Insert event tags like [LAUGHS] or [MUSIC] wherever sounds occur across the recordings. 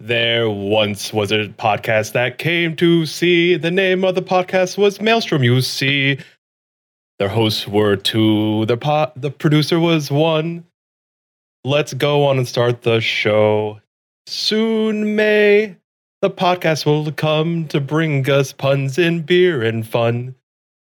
There once was a podcast that came to see. The name of the podcast was Maelstrom, you see. Their hosts were two. The po- the producer was one. Let's go on and start the show. Soon may the podcast will come to bring us puns and beer and fun.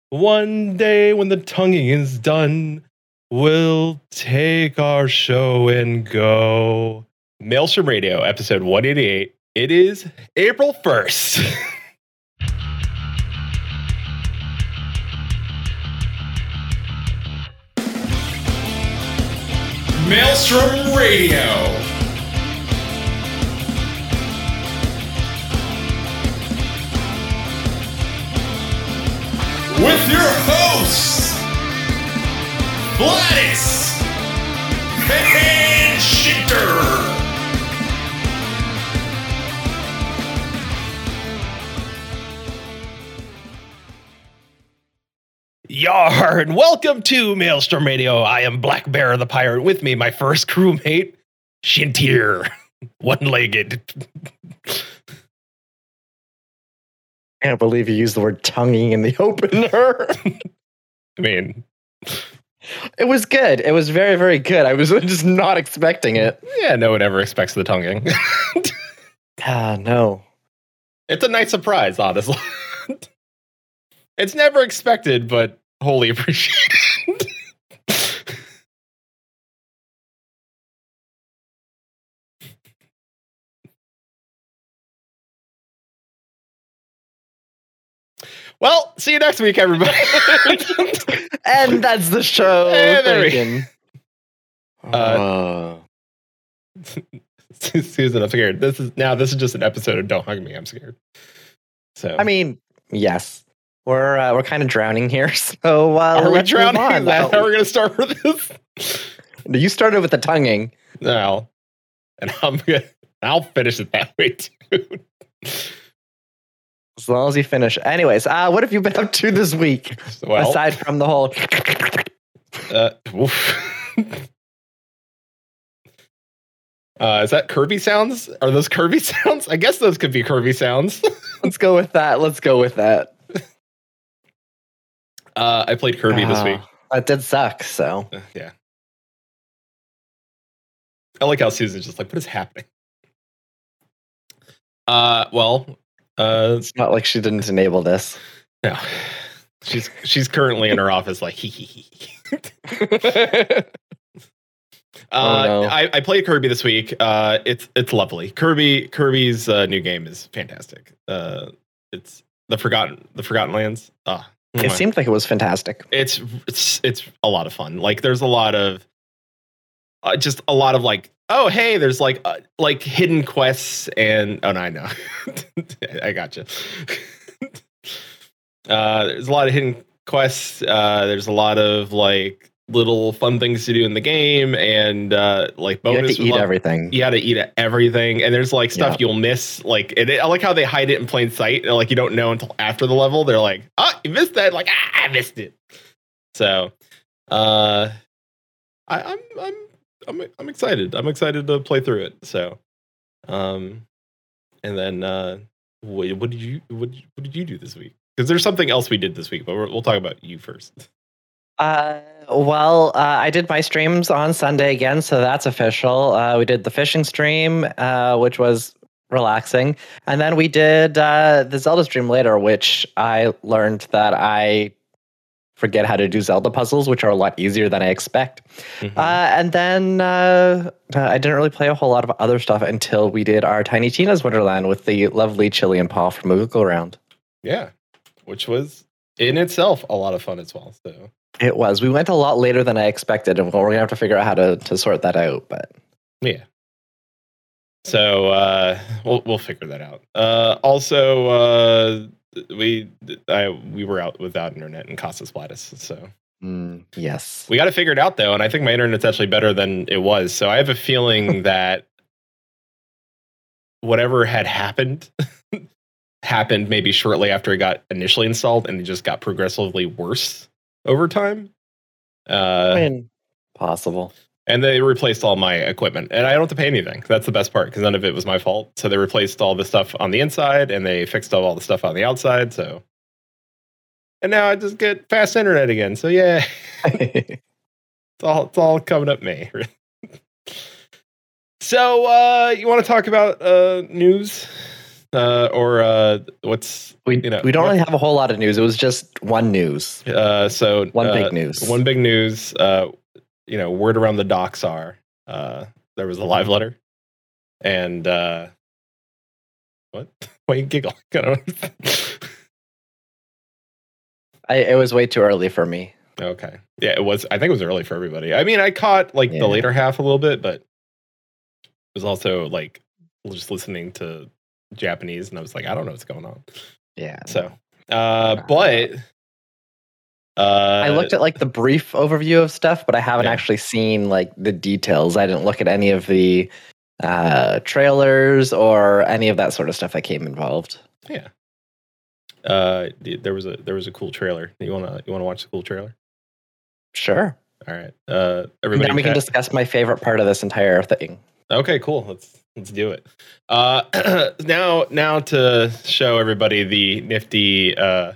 One day when the tonguing is done, we'll take our show and go. Maelstrom Radio, episode 188. It is April 1st. [LAUGHS] Maelstrom Radio. With your hosts, Gladys and Shitter. Yar, and welcome to Maelstrom Radio. I am Black Bear the Pirate. With me, my first crewmate, Shintir, [LAUGHS] one legged. I can't believe you used the word tonguing in the [LAUGHS] opener. I mean, it was good. It was very, very good. I was [LAUGHS] just not expecting it. yeah, no one ever expects the tonguing. Ah, no. it's a nice surprise, honestly. it's never expected, but wholly [LAUGHS] appreciated. well, see you next week, everybody. [LAUGHS] And that's the show. [LAUGHS] Hey, there Thinking. Uh, Uh, Susan, I'm scared. This is now. This is just an episode of Don't Hug Me. I'm scared. So I mean, yes. We're uh, we're kind of drowning here, [LAUGHS] so uh, are we drowning? on. That how we're gonna start with this? [LAUGHS] You started with the tonguing. No, and I'm gonna. I'll finish it that way too. As long as you finish. Anyways, uh, what have you been up to this week? Well, Aside from the whole [LAUGHS] uh. Uh, is that Kirby sounds? Are those Kirby sounds? I guess those could be Kirby sounds. let's go with that. Let's go with that. Uh, I played Kirby this Ah, week. That did suck, so Uh, yeah. I like how Susan's just like, what is happening? Uh, well, uh, it's not like she didn't enable this. no, she's she's currently in her office, like hee hee hee. [LAUGHS] Uh, Oh, no. I, I played Kirby this week. Uh, it's it's lovely. Kirby Kirby's uh, new game is fantastic. Uh, it's the Forgotten the Forgotten Lands. Ah, It seemed like it was fantastic. it's it's it's a lot of fun. Like there's a lot of uh, just a lot of like oh hey there's like uh, like hidden quests and oh no I know [LAUGHS] I gotcha. [LAUGHS] uh, there's a lot of hidden quests. Uh, there's a lot of like little fun things to do in the game and uh, like You have to eat everything. you got to eat everything and there's like stuff Yeah. you'll miss like and it, i like how they hide it in plain sight and like you don't know until after the level. They're like oh you missed that. Like ah, i missed it. So uh I, i'm i'm i'm i'm excited. I'm excited to play through it. So um and then uh what, what did you what, did you- what did you do this week? Because there's something else we did this week but we'll talk about you first Uh, well, uh, I did my streams on Sunday again, so that's official. Uh, we did the fishing stream, uh, which was relaxing, and then we did uh, the Zelda stream later, which I learned that I forget how to do Zelda puzzles, which are a lot easier than I expect. Mhm. Uh, and then uh, uh, I didn't really play a whole lot of other stuff until we did our Tiny Tina's Wonderland with the lovely Chili and Paul from Google Round. yeah which was in itself a lot of fun as well so It was. We went a lot later than I expected, and we're gonna have to figure out how to, to sort that out. But Yeah. So uh, we'll we'll figure that out. Uh, also, uh, we I we were out without internet in Casas Splatus, so mm, yes, we got to figure it out though. And I think my internet's actually better than it was. So I have a feeling [LAUGHS] that whatever had happened [LAUGHS] happened maybe shortly after it got initially installed, and it just got progressively worse over time. Uh, I mean, possible. and they replaced all my equipment, and I don't have to pay anything. That's the best part because none of it was my fault. So they replaced all the stuff on the inside, and they fixed up all the stuff on the outside. So, and now I just get fast internet again. So yeah, [LAUGHS] it's all it's all coming up me. [LAUGHS] so uh, you want to talk about uh, news? Uh, or uh, what's we, you know, we don't what- really have a whole lot of news. It was just one news. uh, so One uh, big news. One big news. Uh, you know, word around the docks are uh, there was a live letter, and uh, what? [LAUGHS] Why you giggle? [LAUGHS] I I, it was way too early for me. okay, yeah, it was. I think it was early for everybody. I mean, I caught like Yeah. the later half a little bit, but it was also like just listening to Japanese, and I was like, I don't know what's going on. Yeah. So, uh, but uh, I looked at like the brief overview of stuff, but I haven't Yeah. actually seen like the details. I didn't look at any of the uh, trailers or any of that sort of stuff that came involved. Yeah. Uh, there was a there was a cool trailer. You wanna you wanna watch the cool trailer? Sure. All right. Uh, everybody. then we can discuss my favorite part of this entire thing. Okay, cool. Let's let's do it. Uh, [CLEARS THROAT] now now to show everybody the nifty uh,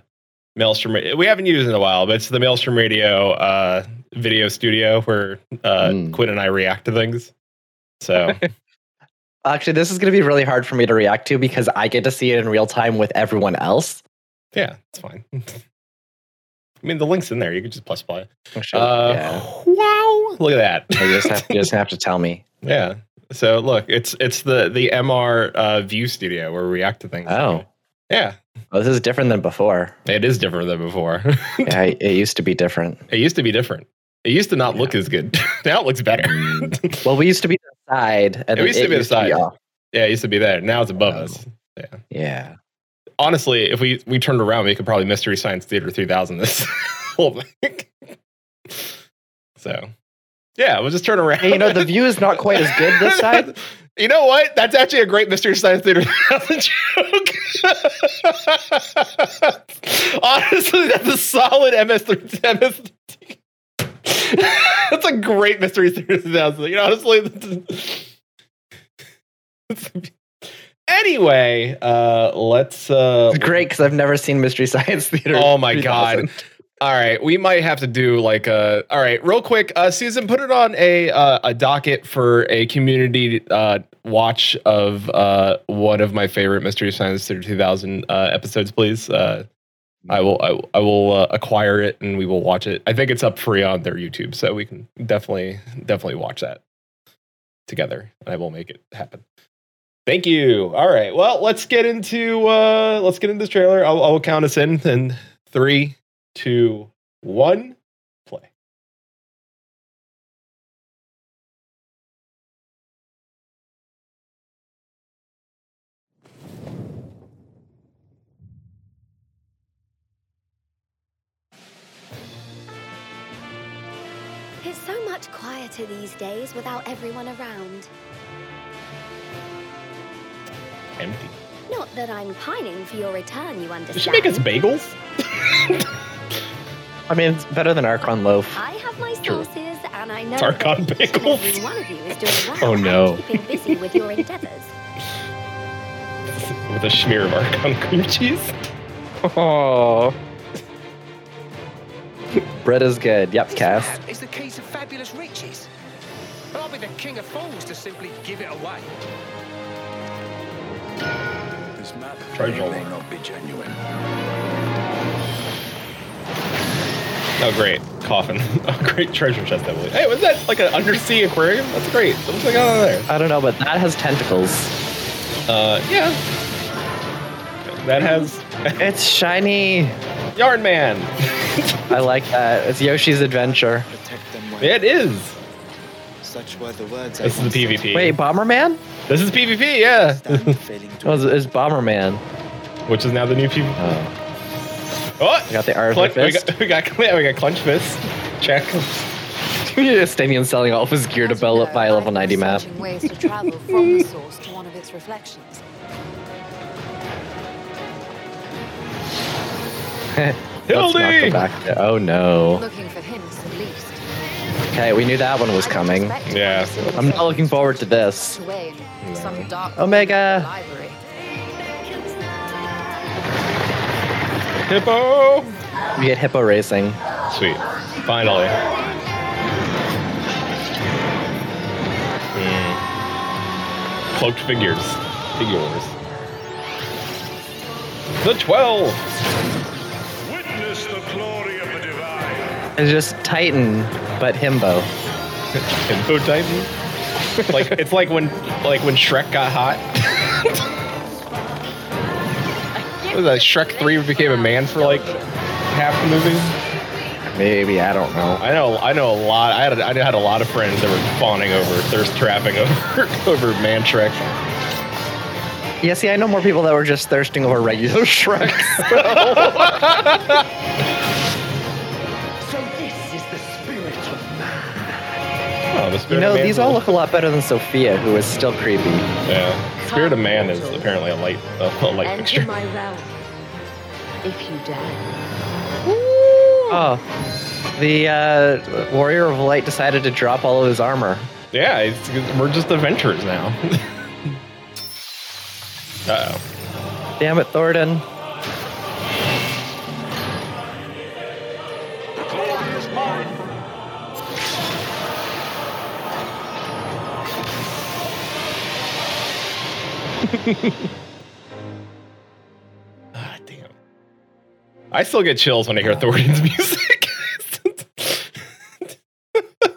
Maelstrom. We haven't used it in a while, but it's the Maelstrom Radio uh, video studio where uh, Mm. Quinn and I react to things. So [LAUGHS] Actually, this is going to be really hard for me to react to because I get to see it in real time with everyone else. yeah, it's fine. [LAUGHS] I mean, the link's in there. You can just plus play. Actually, Uh, yeah. Wow! Look at that. You just, have, you just [LAUGHS] have to tell me. Yeah. So look, it's it's the the MR uh, View Studio where we react to things. Oh, Yeah, well, this is different than before. it is different than before. [LAUGHS] Yeah, it used to be different. it used to be different. It used to not look as good. [LAUGHS] now it looks better. [LAUGHS] Well, we used to be the side, and It used to be the side. yeah, it used to be there. Now it's above Oh. us. Yeah. Yeah. Honestly, if we we turned around, we could probably Mystery Science Theater 3000 this whole thing. so, yeah, we'll just turn around. Hey, you know, the view is not quite as good this [LAUGHS] side. You know what? That's actually a great Mystery Science Theater 3000 [LAUGHS] joke. [LAUGHS] Honestly, that's a solid MS3. MS that's a great Mystery Science Theater 3000. You know, honestly. that's- anyway, uh, let's. Uh, It's great because I've never seen Mystery Science Theater. Oh my god. 3000. All right, we might have to do like a. All right, real quick, uh, Susan, put it on a uh, a docket for a community uh, watch of uh, one of my favorite Mystery Science Theater 2000 uh, episodes, please. Uh, I will I, I will uh, acquire it and we will watch it. I think it's up free on their YouTube, so we can definitely definitely watch that together. And I will make it happen. Thank you. All right. Well, let's get into uh let's get into this trailer. I'll, I'll count us in in three, two, one, play. It's so much quieter these days without everyone around. Empty. Not that I'm pining for your return, you understand. Does she make us bagels? [LAUGHS] I mean, it's better than Archon Loaf. I have my True. sources, and I know Tarkon that each and bagels. every one of you is doing well Oh, and no. keeping busy with your endeavors. With a smear of Archon cream cheese? Oh. Bread is good. Yep, This Cass. map is the key to fabulous riches. But I'll be the king of fools to simply give it away. This map Try may or may not be genuine. [LAUGHS] Oh, great. Coffin. [LAUGHS] Oh, great treasure chest, I believe. Hey, was that like an undersea aquarium? That's great. What's going on there? I don't know, but that has tentacles. Uh, yeah. That has It's shiny. Yarn Man. [LAUGHS] I like that. It's Yoshi's Adventure. Protect. It is. Such were the words I This is once the said. PvP. Wait, Bomberman? This is PvP, yeah. Stand Oh, it's, it's Bomberman. Which is now the new PvP. Oh. Oh, I got the Iron Clench, we, Fist. got, [LAUGHS] we got we got clench fist. Check. [LAUGHS] Stadium selling all of his gear to As you buy, know, buy a level 90 been map. ways to travel from the source to one of its reflections. [LAUGHS] Let's not go Hildy! back there. Oh no. Looking for hints, at least. Okay, we knew that one was coming. Yeah. I'm not looking forward to this. Away in some dark Omega. library. Hippo. We get hippo racing. Sweet. Finally. Hmm. Cloaked figures. Figures. The 12. Witness the glory of the divine. It's just Titan, but himbo. [LAUGHS] Hippo Titan. like it's like when like when Shrek got hot. Was that? Shrek 3 became a man for like half the movie. Maybe I don't know. I know, I know a lot. I had, a, I had a lot of friends that were fawning over, thirst trapping [LAUGHS] over, over Man Shrek. Yeah, see, I know more people that were just thirsting over regular [LAUGHS] Shrek. So [LAUGHS] Oh, the you know, of man these all look a lot better than Sophia, who is still creepy. Yeah, spirit of man is apparently a light, a, a light Enter fixture. my realm, if you dare. Oh, the uh, Warrior of Light decided to drop all of his armor. Yeah, it's, we're just adventurers now. [LAUGHS] uh oh. Damn it, Thordan. Ah, damn. I still get chills when I hear Thordan's [LAUGHS] music.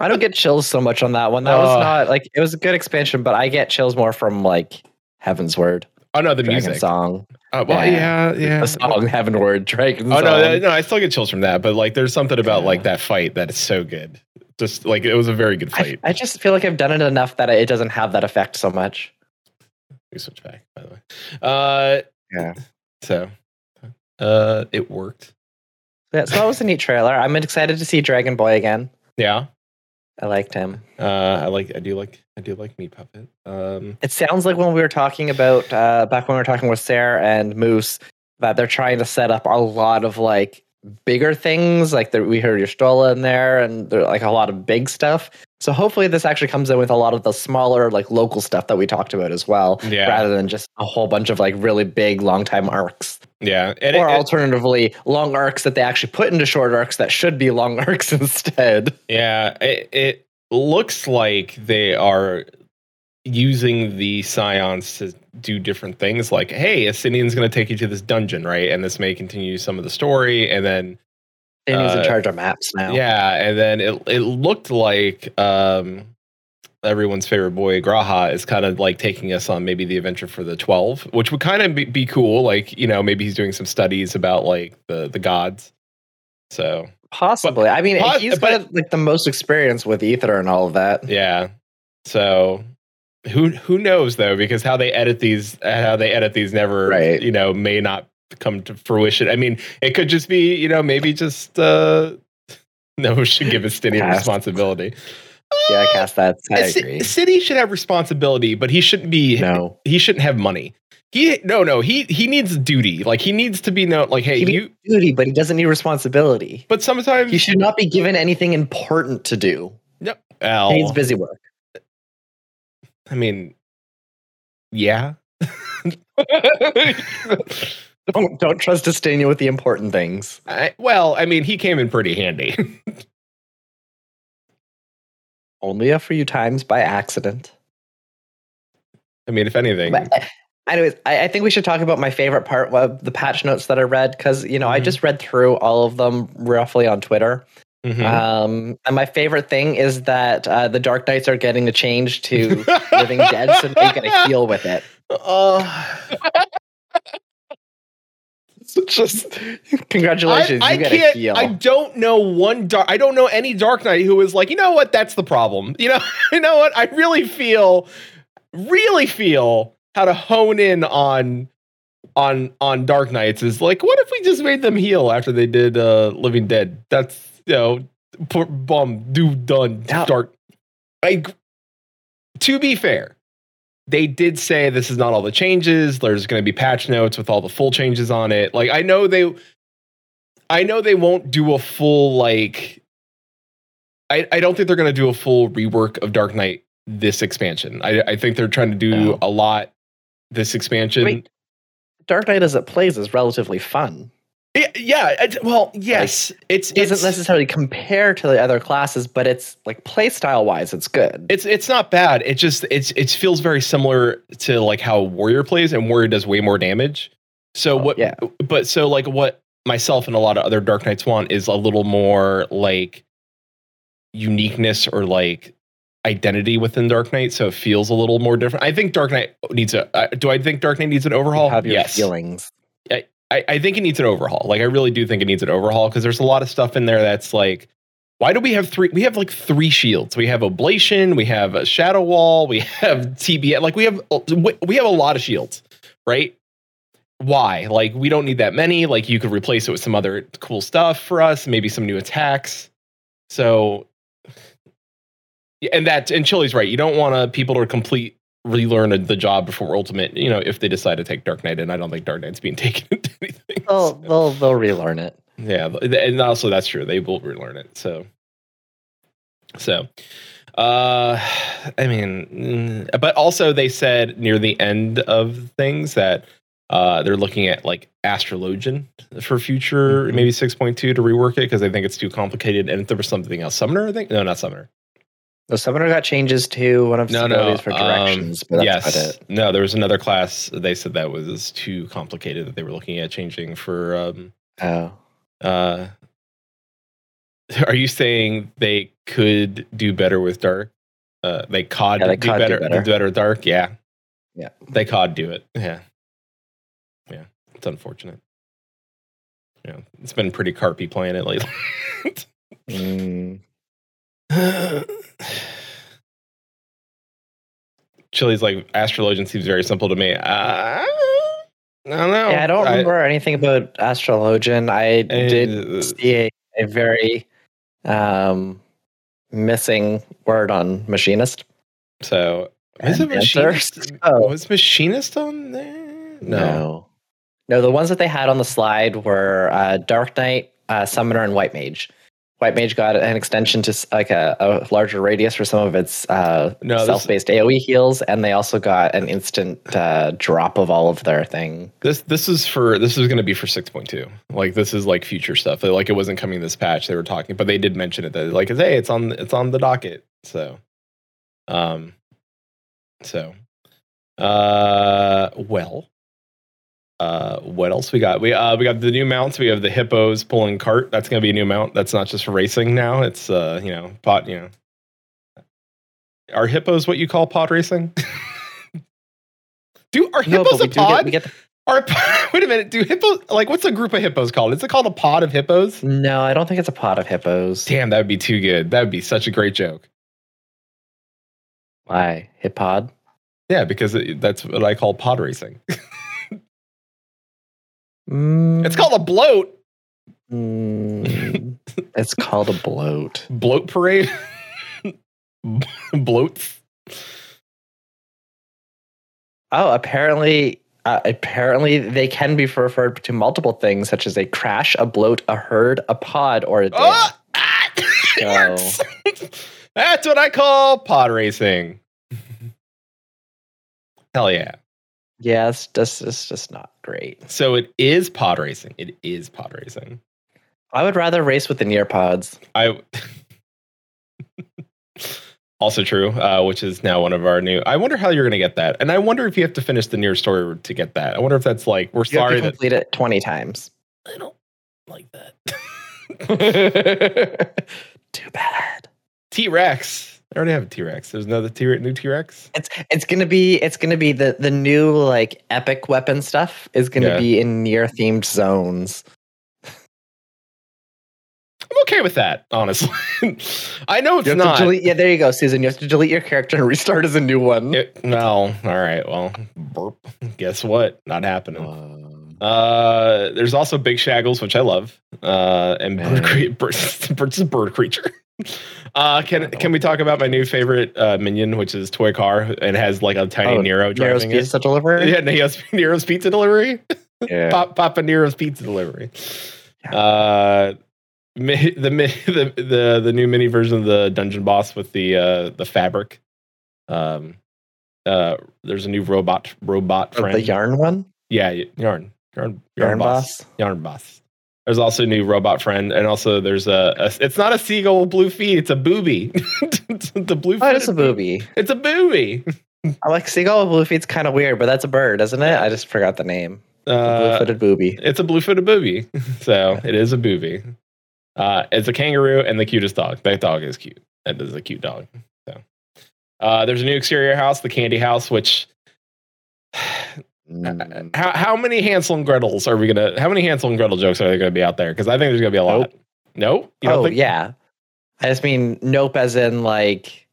I don't get chills so much on that one. That was Oh. not like it was a good expansion, but I get chills more from like Heavensward, oh no, the Dragon music. Song, Uh, well, yeah, yeah. the song Heavensward, Dragon Oh Song. no, that- no, I still get chills from that. But like, there's something about like that fight that is so good. Just like it was a very good I, fight. I just feel like I've done it enough that it doesn't have that effect so much. We switch back, by the way. Uh, Yeah. So, uh, it worked. Yeah, so that was a neat trailer. I'm excited to see Dragon Boy again. Yeah. I liked him. Uh, I like. I do like. I do like Meat Puppet. Um, It sounds like when we were talking about uh, back when we were talking with Sarah and Moose that they're trying to set up a lot of like bigger things. Like there, we heard Y'shtola in there, and there like a lot of big stuff. So hopefully this actually comes in with a lot of the smaller like local stuff that we talked about as well, Yeah. rather than just a whole bunch of like really big long time arcs. yeah. And or it- it- alternatively, long arcs that they actually put into short arcs that should be long [LAUGHS] arcs instead. Yeah, it, it looks like they are using the scions to do different things. Like, hey, Estinien's going to take you to this dungeon, right? And this may continue some of the story, and then Danny's Uh, in charge of maps now. yeah, and then it it looked like um, everyone's favorite boy G'raha is kind of like taking us on maybe the adventure for the twelve, which would kind of be, be cool. Like, you know, maybe he's doing some studies about like the the gods. So Possibly. I mean, Pos- he's but- got like the most experience with Ether and all of that. Yeah. So who who knows though? Because how they edit these, how they edit these, never Right. you know may not come to fruition. I mean, it could just be you know maybe just uh [LAUGHS] no should give Estinien Cast. responsibility. Yeah, I cast that. I A agree. a city should have responsibility, but he shouldn't be. No. he shouldn't have money. He no no he he needs duty. Like he needs to be no like hey He you. duty, but he doesn't need responsibility. But sometimes He should not be given anything important to do. No, Al, He needs busy work. I mean, yeah. [LAUGHS] [LAUGHS] [LAUGHS] Don't don't trust Estinien with the important things. I, well, I mean, he came in pretty handy. [LAUGHS] Only a few times by accident. I mean, if anything, But, uh, anyways, I, I think we should talk about my favorite part of the patch notes that I read because you know I Mhm. just read through all of them roughly on Twitter. Mhm. Um, and my favorite thing is that uh, the Dark Knights are getting a change to [LAUGHS] Living Dead, so now you gotta heal with it. Uh, So [LAUGHS] just congratulations, I, I can't. I don't know one dark. I don't know any Dark Knight who is like, you know what? That's the problem. [LAUGHS] You know, you know what? I really feel, really feel how to hone in on, on, on Dark Knights is like, what if we just made them heal after they did uh Living Dead? That's you know, poor bum, do done. Dark. I. To be fair, they did say this is not all the changes. There's going to be patch notes with all the full changes on it. Like I know they I know they won't do a full like I, I don't think they're going to do a full rework of Dark Knight this expansion. I, I think they're trying to do No. a lot this expansion. Wait, Dark Knight as it plays is relatively fun. Yeah, yeah it- well, yes, it's It doesn't it's, necessarily compare to the other classes, but it's like play style wise, it's good. it's it's not bad. It just it's it feels very similar to like how Warrior plays, and Warrior does way more damage. So Oh, what? yeah. But so like what myself and a lot of other Dark Knights want is a little more like uniqueness or like identity within Dark Knight, so it feels a little more different. I think Dark Knight needs a. Uh, do I think Dark Knight needs an overhaul? have your yes. feelings. I, I think it needs an overhaul. Like I really do think it needs an overhaul because there's a lot of stuff in there that's like, why do we have three? We have like three shields. We have oblation. We have a shadow wall. We [LAUGHS] have TBS. Like we have we have a lot of shields, right? Why? Like we don't need that many. Like you could replace it with some other cool stuff for us. Maybe some new attacks. So, [SIGHS] and that and Chili's right. You don't want to people to complete relearn the job before ultimate. You know, if they decide to take Dark Knight, and I don't think Dark Knight's being [LAUGHS] taken into anything. They'll so- they'll they'll relearn it. yeah, and also that's true. They will relearn it. So, so, uh, I mean, mm, but also they said near the end of things that uh, they're looking at like Astrologian for future, Mhm. maybe six point two to rework it because they think it's too complicated. And if there was something else, Summoner, I think no, not Summoner. The summoner got changes to one of No, the no. for um, directions, but that's yes, about it. no, there was another class. They said that was too complicated that they were looking at changing for. Um, Oh. Uh, [LAUGHS] are you saying they could do better with dark? Uh, they could Yeah, they do better. better. Do better with dark. Yeah. Yeah. They could do it. Yeah. Yeah. It's unfortunate. Yeah. It's been pretty carpy playing it lately. [LAUGHS] Mm. [SIGHS] Chili's like astrologian seems very simple to me. Uh, I don't know. Yeah, I don't remember anything about Astrologian. I Uh, did see a, a very um, missing word on machinist. so is it machinist? [LAUGHS] Oh. Was machinist on there? No. no, the ones that they had on the slide were uh, Dark Knight, uh, Summoner, and White Mage. White Mage got an extension to like a, a larger radius for some of its uh, No, self-based AOE heals, and they also got an instant uh, drop of all of their thing. This this is for this is going to be for six point two. Like this is like future stuff. Like it wasn't coming this patch. They were talking, but they did mention it that like hey, it's on it's on the docket. So, um, so, uh, well, uh, what else we got? We uh we got the new mounts. We have the hippos pulling cart. That's going to be a new mount. That's not just for racing now. It's uh you know pot you know. Are hippos what you call pod racing? [LAUGHS] Do are hippos we a pod? get, we get the, Are [LAUGHS] wait a minute? Do hippos like what's a group of hippos called? Is it called a pod of hippos? no, I don't think it's a pod of hippos. Damn, that would be too good. That would be such a great joke. Why hip pod? Yeah, because it, that's what I call pod racing. [LAUGHS] Mm, it's called a bloat. mm, it's called a bloat. [LAUGHS] Bloat parade. Bloats. Oh, apparently, uh, apparently they can be referred to multiple things, such as a crash, a bloat, a herd, a pod, or a. Oh, ah, [LAUGHS] So-. That's what I call pod racing. [LAUGHS] Hell yeah. Yeah, it's just it's just not great. So it is pod racing. It is pod racing. I would rather race with the NieR pods. I [LAUGHS] also true, uh, which is now one of our new. I wonder how you're going to get that, and I wonder if you have to finish the NieR story to get that. I wonder if that's like we're You have sorry to that it twenty times. I don't like that. [LAUGHS] [LAUGHS] Too bad. T Rex. I already have a T Rex. There's another T new T Rex. It's it's gonna be it's gonna be the the new like epic weapon stuff is gonna Yeah. be in NieR themed zones. I'm okay with that, honestly. [LAUGHS] I know it's not. delete, yeah, there you go, Susan. You have to delete your character and restart as a new one. It, no, all right. Well, burp. Guess what? Not happening. Um, Uh, there's also Big Shaggles, which I love, uh, and bird, cre- bird, [LAUGHS] bird, creature. [LAUGHS] Uh, can can we talk about my new favorite uh, minion, which is Toy Car, and has like a tiny oh, Nero Nero's driving it? pizza delivery. Yeah, [LAUGHS] Nero's, Nero's pizza delivery. Yeah. Pop, Papa Nero's pizza delivery. Yeah. Uh, mi- the mi- the the the new mini version of the dungeon boss with the uh the fabric. Um, uh, there's a new robot robot Oh, friend. the yarn one, Yeah, y- yarn, yarn, yarn boss. yarn boss. There's also a new robot friend, and also there's a, a it's not a seagull with blue feet, it's a booby. [LAUGHS] the blue. Oh, it's a booby. It's a booby. I like seagull with blue feet's kind of weird, but that's a bird, isn't it? I just forgot the name. The Uh, blue-footed booby. it's a blue-footed booby, [LAUGHS] so it is a booby. Uh, it's a kangaroo and the cutest dog. That dog is cute. That is a cute dog. So, uh, there's a new exterior house, the Candy House, which. Mm. How how many Hansel and Gretel's are we gonna? How many Hansel and Gretel jokes are there gonna be out there? Because I think there's gonna be a lot. Nope. Nope. You don't oh think? yeah, I just mean nope, as in like.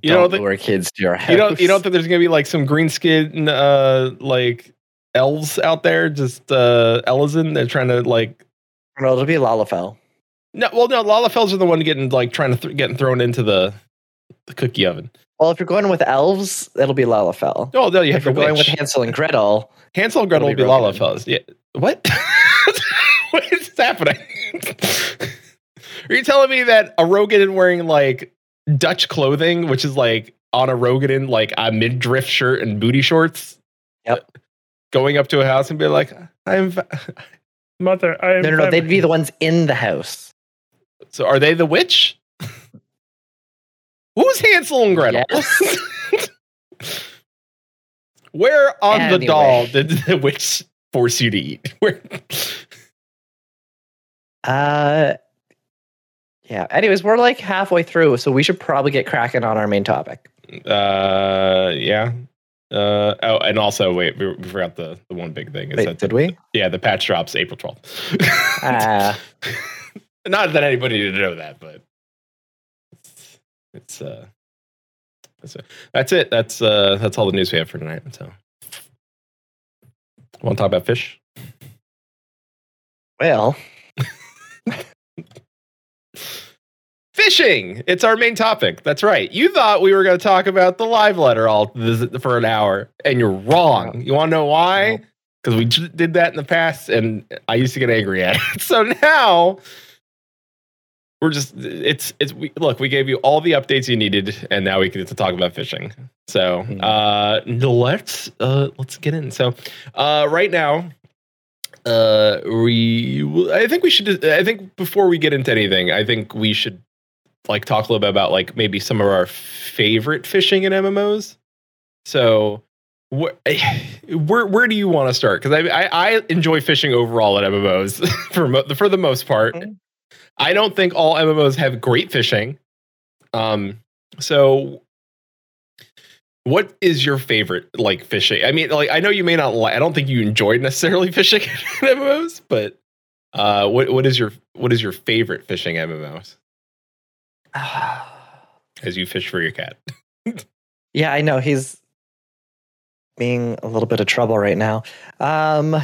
You don't don't think- lure kids to your house. You don't you don't think there's gonna be like some green skin uh like elves out there just uh Ellison they're trying to like No, it'll be Lalafell. no well no Lalafells are the one getting like trying to th- getting thrown into the the cookie oven. Well, if you're going with elves, it'll be Lalafell. Oh no, you have if you're the going witch. with Hansel and Gretel, Hansel and Gretel will be be Rogan. Lalafells. Yeah. What? [LAUGHS] what is happening? [LAUGHS] Are you telling me that a Rogan wearing like Dutch clothing, which is like on a Rogan like a midriff shirt and booty shorts? Yep. Going up to a house and be like, I'm va- mother. I am no, no, no, they'd be the ones in the house. So are they the witch? Who's Hansel and Gretel? Yes. [LAUGHS] Where on the doll did [LAUGHS] the witch force you to eat? [LAUGHS] Where? Uh, yeah. Anyways, we're like halfway through, so we should probably get cracking on our main topic. Uh, yeah. Uh, oh, and also, wait, we, we forgot the, the one big thing. Is Wait, that did the- we? Yeah, the patch drops April 12th. Ah, Not that anybody needed to know that, but it's, uh, that's it. That's it. That's uh, that's all the news we have for tonight. So, want to talk about fish? well, [LAUGHS] Fishing. It's our main topic. That's right. You thought we were going to talk about the live letter all this, for an hour, and you're wrong. You want to know why? Because we did that in the past, and I used to get angry at it. [LAUGHS] So now we're just it's it's we, look. We gave you all the updates you needed, and now we get to talk about fishing. So Mhm. uh, let's uh, let's get in. So uh, right now. Uh, we. I think we should. I think before we get into anything, I think we should like talk a little bit about like maybe some of our favorite fishing in MMOs. So, wh- [SIGHS] where where do you want to start? Because I, I I enjoy fishing overall at MMOs [LAUGHS] for mo- for the most part. Mhm. I don't think all MMOs have great fishing. Um, so what is your favorite like fishing? I mean, like I know you may not. Li- I don't think you enjoyed necessarily [LAUGHS] fishing in MMOs, but uh, what what is your what is your favorite fishing MMOs? [SIGHS] as you fish for your cat. [LAUGHS] yeah, I know he's being a little bit of trouble right now. Um,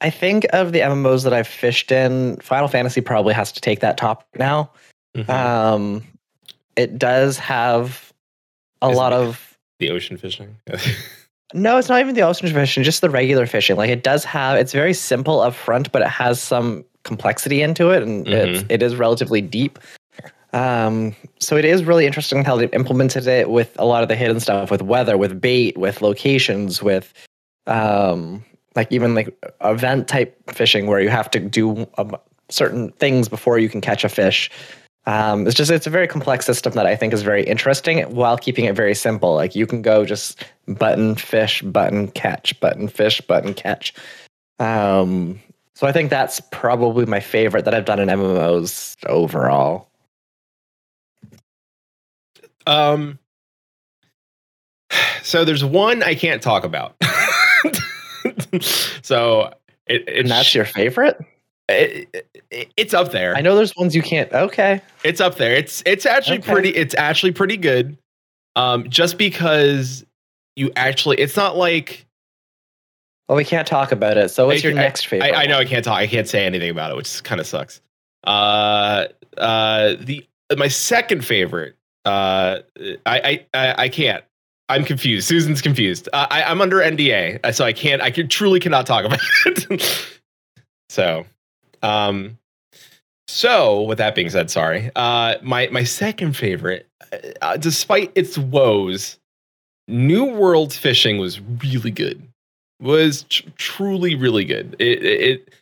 I think of the MMOs that I've fished in, Final Fantasy probably has to take that top now. Mm-hmm. Um, it does have a Is lot of the ocean fishing. [LAUGHS] No, it's not even the ocean fishing, just the regular fishing. Like it does have, it's very simple up front, but it has some complexity into it, and it's, it is relatively deep. Um, so it is really interesting how they've implemented it with a lot of the hidden stuff, with weather, with bait, with locations, with um, like even like event type fishing where you have to do certain things before you can catch a fish. Um, it's just it's a very complex system that I think is very interesting while keeping it very simple. Like you can go just button fish, button catch, button fish, button catch. Um, so I think that's probably my favorite that I've done in MMOs overall. um. [SIGHS] So there's one I can't talk about. [LAUGHS] [LAUGHS] so it, it, And that's your favorite? it, it- it's up there. I know there's ones you can't. Okay. It's up there. It's it's actually Okay. pretty. It's actually pretty good. Um, just because you actually, it's not like Well, we can't talk about it. So what's I- your I- next favorite? I, I know I can't talk. I can't say anything about it, which kind of sucks. Uh, uh, the my second favorite. Uh, I I I, I can't. I'm confused. Susan's confused. Uh, I, I'm under NDA, uh, so I can't. I can, truly cannot talk about it. [LAUGHS] so, Um, so with that being said, sorry. Uh, my my second favorite, uh, despite its woes, New World fishing was really good. Was tr- truly really good. It it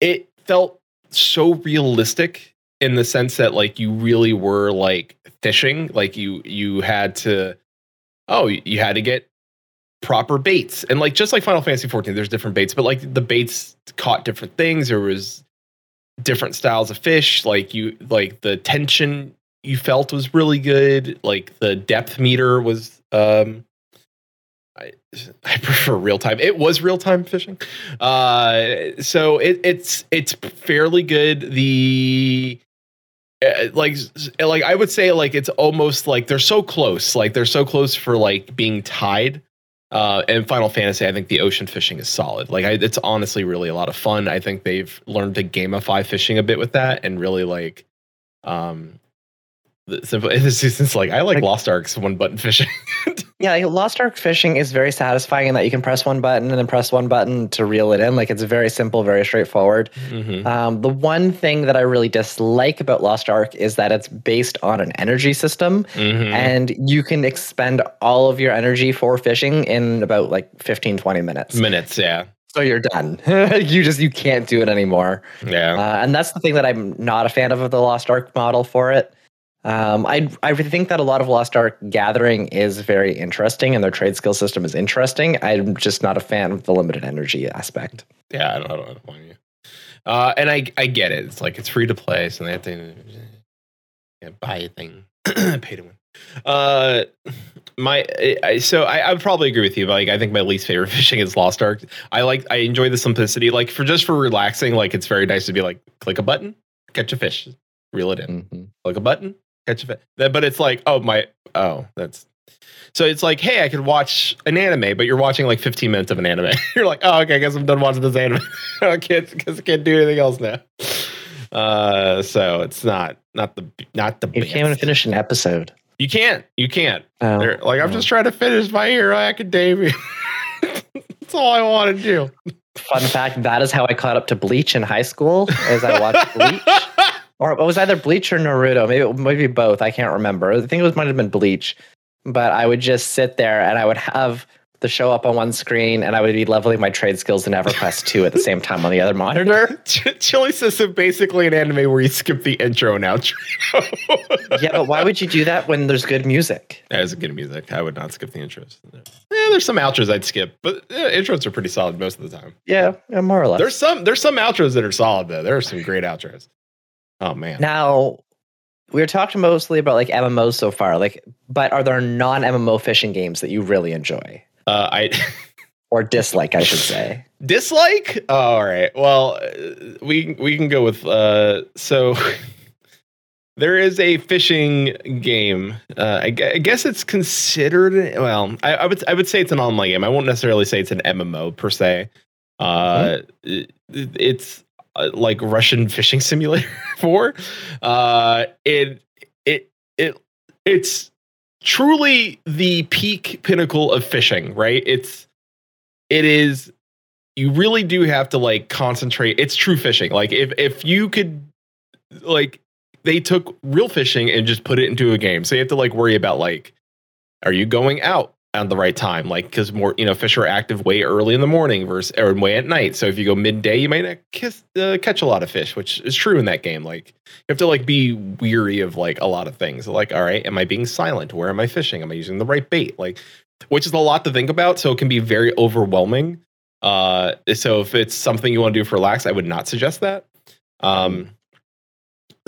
it felt so realistic in the sense that like you really were like fishing, like you you had to oh you had to get proper baits. And like just like Final Fantasy 14 there's different baits but like the baits caught different things. There was different styles of fish. Like you like the tension you felt was really good. Like the depth meter was um I, [LAUGHS] I prefer real time. It was real time fishing, uh, so it, it's it's fairly good. The like like I would say like it's almost like they're so close, like they're so close for like being tied. Uh, and Final Fantasy, I think the ocean fishing is solid. Like I, it's honestly really a lot of fun. I think they've learned to gamify fishing a bit with that, and really like um the simple it's just it's like I like, Like- Lost Ark's one button fishing. [LAUGHS] Yeah, like Lost Ark fishing is very satisfying in that you can press one button and then press one button to reel it in. Like it's very simple, very straightforward. Mhm. Um, the one thing that I really dislike about Lost Ark is that it's based on an energy system, Mhm. and you can expend all of your energy for fishing in about like 15, 20 minutes. minutes, yeah, So you're done. [LAUGHS] you just you can't do it anymore. yeah. Uh, and that's the thing that I'm not a fan of of the Lost Ark model for it. Um, I I think that a lot of Lost Ark gathering is very interesting, and their trade skill system is interesting. I'm just not a fan of the limited energy aspect. Yeah, I don't, I don't, I don't blame you. Uh, and I I get it. It's like it's free to play, so they have to yeah, buy a thing, [CLEARS THROAT] pay to win. Uh, my I, so I, I would probably agree with you. But like I think my least favorite [LAUGHS] fishing is Lost Ark. I like I enjoy the simplicity. Like for just for relaxing, like it's very nice to be like click a button, catch a fish, reel it in. Mhm. Click a button, catch a fish. But it's like oh my oh that's. So it's like, hey, I could watch an anime, but you're watching like 15 minutes of an anime. [LAUGHS] you're like, oh, okay, I guess I'm done watching this anime. [LAUGHS] I can't because I can't do anything else now. Uh, so it's not not the not the You best. can't even finish an episode. You can't. You can't. Oh, They're- like I'm oh. just trying to finish my Hero Academia. [LAUGHS] That's all I want to do. Fun fact: that is how I caught up to Bleach in high school. As I watched Bleach, or it was either Bleach or Naruto. Maybe maybe both. I can't remember. I think it was might have been Bleach. But I would just sit there and I would have the show up on one screen, and I would be leveling my trade skills in EverQuest two at the same time on the other monitor. [LAUGHS] Ch- Chili says it's basically an anime where you skip the intro and outro. [LAUGHS] Yeah, but why would you do that when there's good music? That is good music. I would not skip the intros. Yeah, there's some outros I'd skip, but yeah, intros are pretty solid most of the time. Yeah, yeah, more or less. There's some there's some outros that are solid though. There are some great outros. Oh man. Now, we are talking mostly about like MMOs so far, like, but are there non MMO fishing games that you really enjoy Uh, I [LAUGHS] or dislike? I should say. dislike. Oh, all right. Well, uh, we we can go with uh. So [LAUGHS] there is a fishing game. Uh, I, I guess it's considered. Well, I, I would I would say it's an online game. I won't necessarily say it's an MMO per se. Uh, it- it's like Russian fishing [LAUGHS] simulator four. Uh, it it it it's truly the peak pinnacle of fishing. Right. It's it is you really do have to like concentrate it's true fishing like if if you could like they took real fishing and just put it into a game so you have to like worry about like are you going out at the right time like because more you know fish are active way early in the morning versus or way at night. So if you go midday you might not kiss, uh, catch a lot of fish which is true in that game. Like you have to like be weary of like a lot of things. Like all right am i being silent? Where am i fishing? Am i using the right bait? Like which is a lot to think about so it can be very overwhelming. Uh, so if it's something you want to do for relax, I would not suggest that. Um,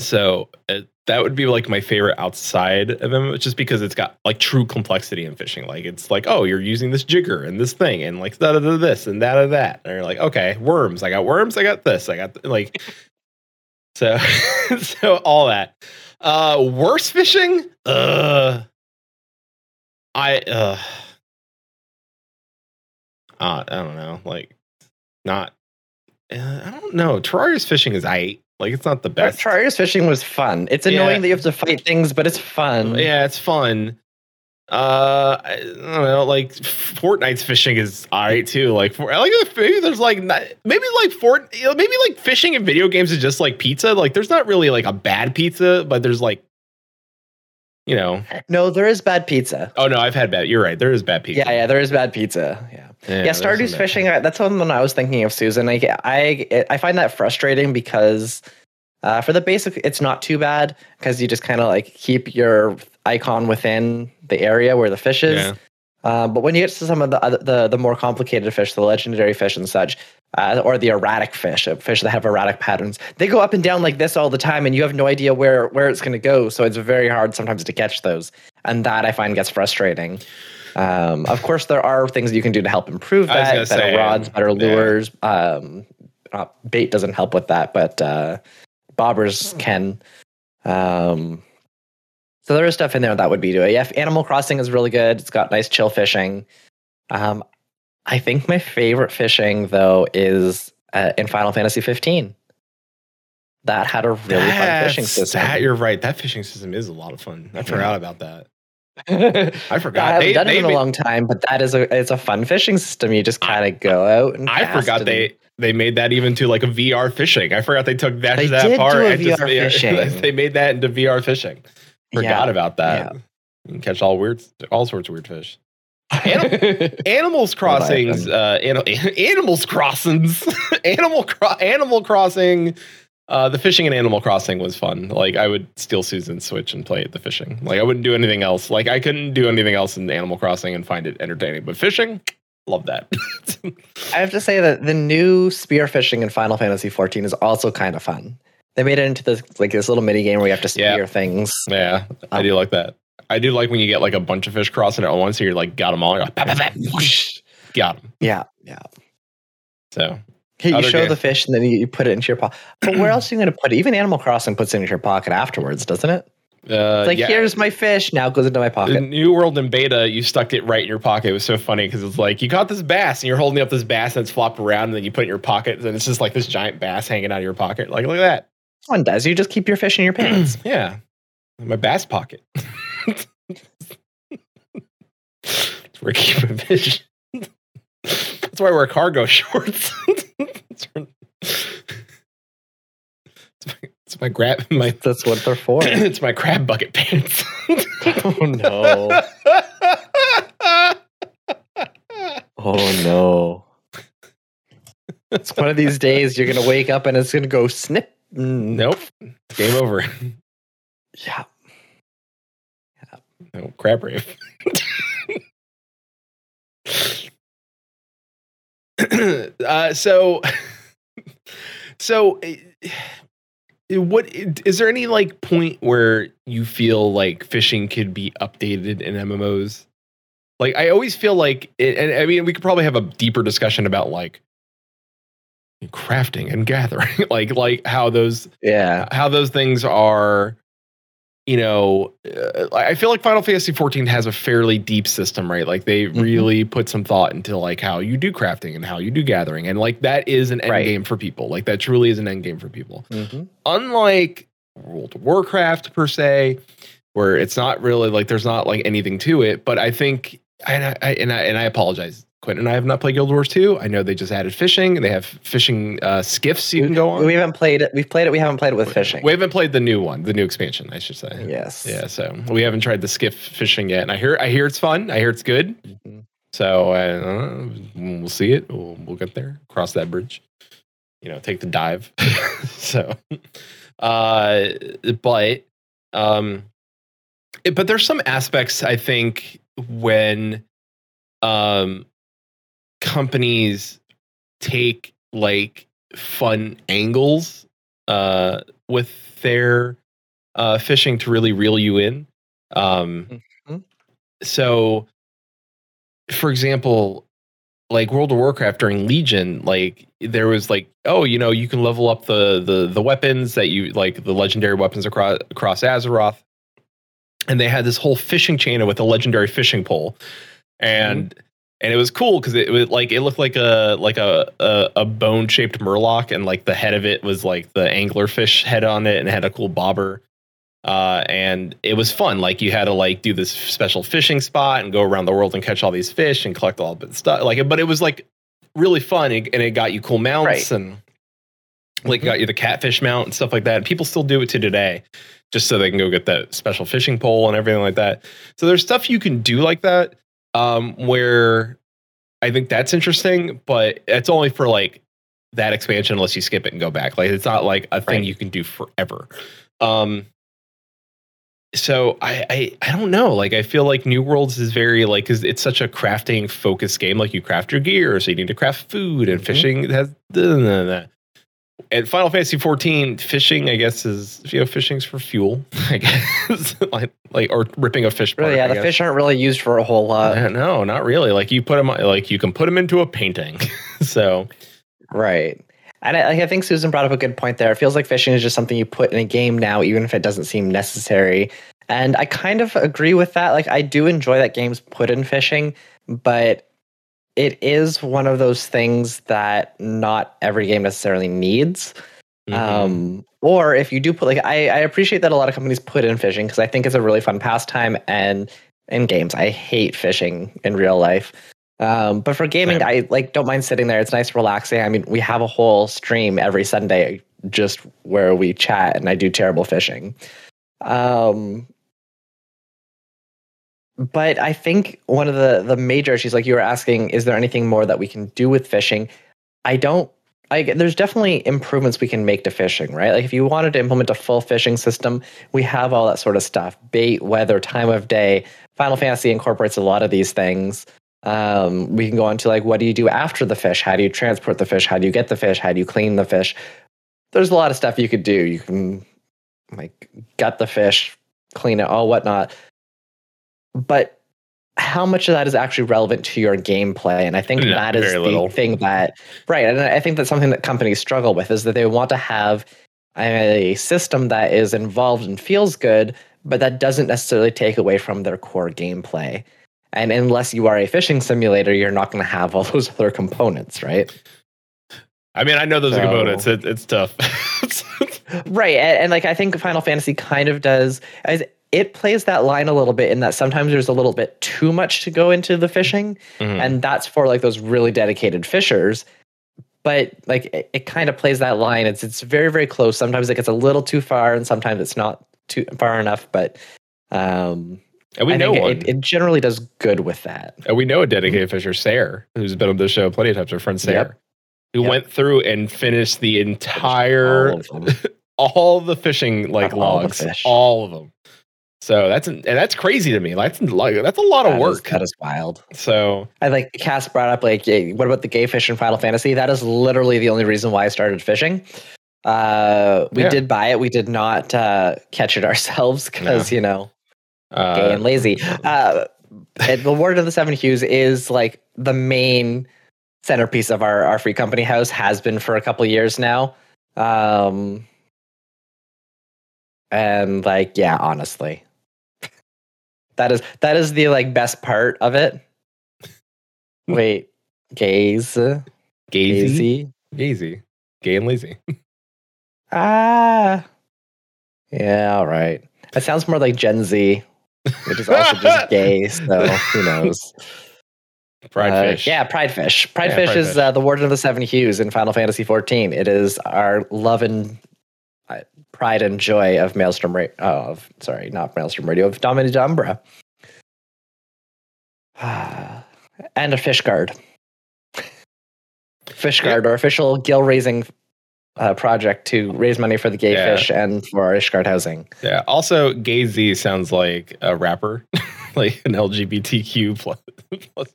so uh, that would be like my favorite outside of them, just because it's got like true complexity in fishing. Like it's like, oh, you're using this jigger and this thing and like da da this and that of that. And you're like, okay, worms. I got worms. I got this. I got th- like, [LAUGHS] so [LAUGHS] so all that. Uh, worse fishing. Uh, I uh. uh, I don't know, like not. Uh, I don't know. Terraria's fishing is I like it's not the best. Chargers fishing was fun. It's annoying Yeah. that you have to fight things, but it's fun. Yeah, it's fun. Uh, I don't know. Like Fortnite's fishing is alright too. Like for I like maybe there's like not, maybe like Fort maybe like fishing in video games is just like pizza. Like there's not really like a bad pizza, but there's like you know. No, there is bad pizza. Oh no, I've had bad. You're right. There is bad pizza. Yeah, yeah, there is bad pizza. Yeah. Yeah, some Stardew's fishing. uh, That's one I was thinking of, Susan. I I I find that frustrating because uh, for the basic, it's not too bad because you just kind of like keep your icon within the area where the fish is. Yeah. Uh, but when you get to some of the other, the the more complicated fish, the legendary fish and such, uh, or the erratic fish, uh, fish that have erratic patterns, they go up and down like this all the time, and you have no idea where where it's going to go. So it's very hard sometimes to catch those, and that I find gets frustrating. Um, of course, there are things you can do to help improve that. Better say, rods, better yeah. lures. Um, uh, bait doesn't help with that, but uh, bobbers can. Um, so there is stuff in there that would be to it. Yeah, Animal Crossing is really good. It's got nice chill fishing. Um, I think my favorite fishing though is uh, in Final Fantasy 15. That had a really fun fishing system. That, you're right. That fishing system is a lot of fun. I forgot about that. [LAUGHS] I forgot. I haven't They- done it they in a long time, but that is a it's a fun fishing system. You just kind of go out and I forgot and- they they made that even to like a VR fishing. I forgot they took that, They that did part. do a and just- VR yeah, [LAUGHS] fishing. they made that into VR fishing. Forgot Yeah, about that. You can catch all weird, all sorts of weird fish. [LAUGHS] Animals Crossings, uh, an- Animals Crossings, Animal Cro- Animal Crossing. Uh, the fishing in Animal Crossing was fun. Like I would steal Susan's Switch and play the fishing. Like I wouldn't do anything else. Like I couldn't do anything else in Animal Crossing and find it entertaining. But fishing, love that. [LAUGHS] I have to say that the new spearfishing in Final Fantasy XIV is also kind of fun. They made it into this like this little mini game where you have to spear Yeah. things. yeah, I Um, do like that. I do like when you get like a bunch of fish crossing at once. And you're like, got them all. Like, "Bah, bah, bah, whoosh." got them. Yeah, yeah. So You Other show game. the fish and then you, you put it into your pocket. [CLEARS THROAT] But where else are you going to put it? Even Animal Crossing puts it into your pocket afterwards, doesn't it? uh, It's like yeah. here's my fish. Now it goes into my pocket. New World in beta, you stuck it right in your pocket. It was so funny because it's like you caught this bass and you're holding up this bass and it's flopped around and then you put it in your pocket and it's just like this giant bass hanging out of your pocket. Like, look at that. One does. You just keep your fish in your pants. [CLEARS THROAT] Yeah. My bass pocket. That's where I keep my fish. That's why I wear cargo [LAUGHS] shorts. it's my, it's my grab [LAUGHS] my That's what they're for. [CLEARS THROAT] it's my crab bucket pants. oh no! [LAUGHS] Oh no! It's one of these days you're gonna wake up and it's gonna go snip. Mm, Nope. Game over. Yeah. No, crab rave. [CLEARS THROAT] uh, so, [LAUGHS] so, uh, what is there any like point where you feel like fishing could be updated in MMOs? Like, I always feel like, it, and I mean, we could probably have a deeper discussion about like crafting and gathering, [LAUGHS] like, like how those Yeah. how those things are you know uh, i feel like final fantasy 14 has a fairly deep system right like they Mhm. really put some thought into like how you do crafting and how you do gathering and like that is an end Right. game for people like that truly is an end game for people Mhm. unlike world of warcraft per se where it's not really like there's not like anything to it but i think and I and i and i apologize quentin and i have not played guild wars 2 i know they just added fishing they have fishing uh skiffs you can go on We haven't played it. We've played it. We haven't played it with fishing. we haven't played the new one, the new expansion, I should say. yes. Yeah, so we haven't tried the skiff fishing yet, and I hear I hear it's fun. I hear it's good. Mhm. So uh, we'll see it. We'll, we'll get there, cross that bridge. You know, take the dive. [LAUGHS] so, uh, but um, it- but there's some aspects I think when um companies take like fun angles uh with their uh fishing to really reel you in. Um Mhm. so for example like world of warcraft during legion like there was like oh you know you can level up the the the weapons that you like the legendary weapons across across azeroth. And they had this whole fishing chain with a legendary fishing pole. And and it was cool because it was like it looked like a like a a, a bone shaped murloc and like the head of it was like the anglerfish head on it and it had a cool bobber Uh, and it was fun. Like you had to like do this special fishing spot and go around the world and catch all these fish and collect all the stuff. Like, but it was like really fun and and it got you cool mounts Right. and like got you the catfish mount and stuff like that. And people still do it to today, just so they can go get that special fishing pole and everything like that. So there's stuff you can do like that, um, where I think that's interesting, but it's only for like that expansion unless you skip it and go back. Like it's not like a thing Right. you can do forever. Um, so I, I I don't know. Like I feel like New Worlds is very like because it's such a crafting focused game. Like you craft your gear, so you need to craft food, and Mhm. fishing has. And Final Fantasy 14, fishing, I guess, is you know, fishing's for fuel, [LAUGHS] I guess, [LAUGHS] like, like or ripping a fish. Really, yeah, I the guess. fish aren't really used for a whole lot. No, not really. Like you put them, like you can put them into a painting. [LAUGHS] so Right. And I, I think Susan brought up a good point there. It feels like fishing is just something you put in a game now, even if it doesn't seem necessary. And I kind of agree with that. Like, I do enjoy that games put in fishing, but it is one of those things that not every game necessarily needs. mhm. Um, or if you do put like I, I appreciate that a lot of companies put in fishing because I think it's a really fun pastime and in games. I hate fishing in real life. Um, but for gaming, Same. I like don't mind sitting there. It's nice, relaxing. I mean, we have a whole stream every Sunday just where we chat and I do terrible fishing. Um, but I think one of the the major issues, like you were asking, is there anything more that we can do with fishing? I don't. I there's definitely improvements we can make to fishing, right? Like if you wanted to implement a full fishing system, we have all that sort of stuff: bait, weather, time of day. Final Fantasy incorporates a lot of these things. Um, we can go on to like, what do you do after the fish? How do you transport the fish? How do you get the fish? How do you clean the fish? There's a lot of stuff you could do. You can like gut the fish, clean it, all whatnot. But how much of that is actually relevant to your gameplay? And I think Yeah, that is the little. thing that right. And I think that's something that companies struggle with is that they want to have a system that is involved and feels good, but that doesn't necessarily take away from their core gameplay. And unless you are a fishing simulator, you're not going to have all [LAUGHS] those other components, right? I mean, I know those So- are components. It, it's tough. [LAUGHS] Right. And, and like I think Final Fantasy kind of does as it plays that line a little bit in that sometimes there's a little bit too much to go into the fishing. Mhm. And that's for like those really dedicated fishers. But like it, it kind of plays that line. It's it's very, very close. Sometimes it gets a little too far and sometimes it's not too far enough. But um and we I know it, it generally does good with that. And we know a dedicated fisher, Sayre, who's been on the show plenty of times, our friend Sayre, Yep. who Yep. went through and finished the entire All [LAUGHS] all the fishing like All logs, all of them. So that's and that's crazy to me. That's like that's a lot of That is- work. that is wild. so I like Cass brought up like, what about the gay fish in Final Fantasy? That is literally the only reason why I started fishing. Uh, we Yeah. did buy it. We did not uh, catch it [LAUGHS] ourselves because you know gay uh, and lazy. Uh, and the Warden of the Seven Hues is like the main centerpiece of our our free company house. Has been for a couple years now. Um, and like, yeah, honestly, that is that is the like best part of it. [LAUGHS] Wait, gaze, gazy, gazy. gay and lazy. [LAUGHS] Ah, yeah, all right. That sounds more like Gen Z, which is also just [LAUGHS] gay. So who knows? Fried Uh, fish. Yeah, Pride Fish. Pride Yeah, Fish Pride is. Uh, the Warden of the Seven Hues in Final Fantasy XIV. It is our love and uh, pride and joy of Maelstrom Radio. Oh, of, sorry, not Maelstrom Radio, of Domini Umbra. [SIGHS] and a fish guard. Fish guard, our official gill raising uh, project to raise money for the gay Yeah. fish and for our Ishgard housing. Yeah. Also, gazy sounds like a rapper, [LAUGHS] like an LGBTQ plus, [LAUGHS] plus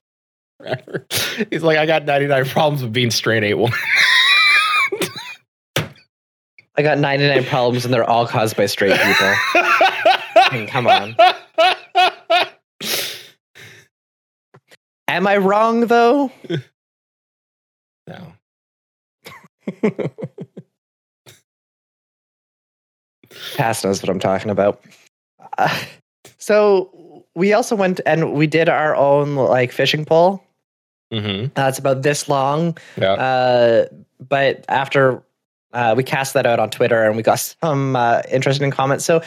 rapper. He's like, I got 99 problems with being straight eight woman. I got 99 problems and they're all caused by straight people. I mean, come on. Am I wrong though? [LAUGHS] No. Cass knows what I'm talking about. Uh, so we also went and we did our own like fishing pole. Mm-hmm. That's about this long. Yeah. Uh, but after uh, we cast that out on Twitter and we got [LAUGHS] some uh, interesting comments. So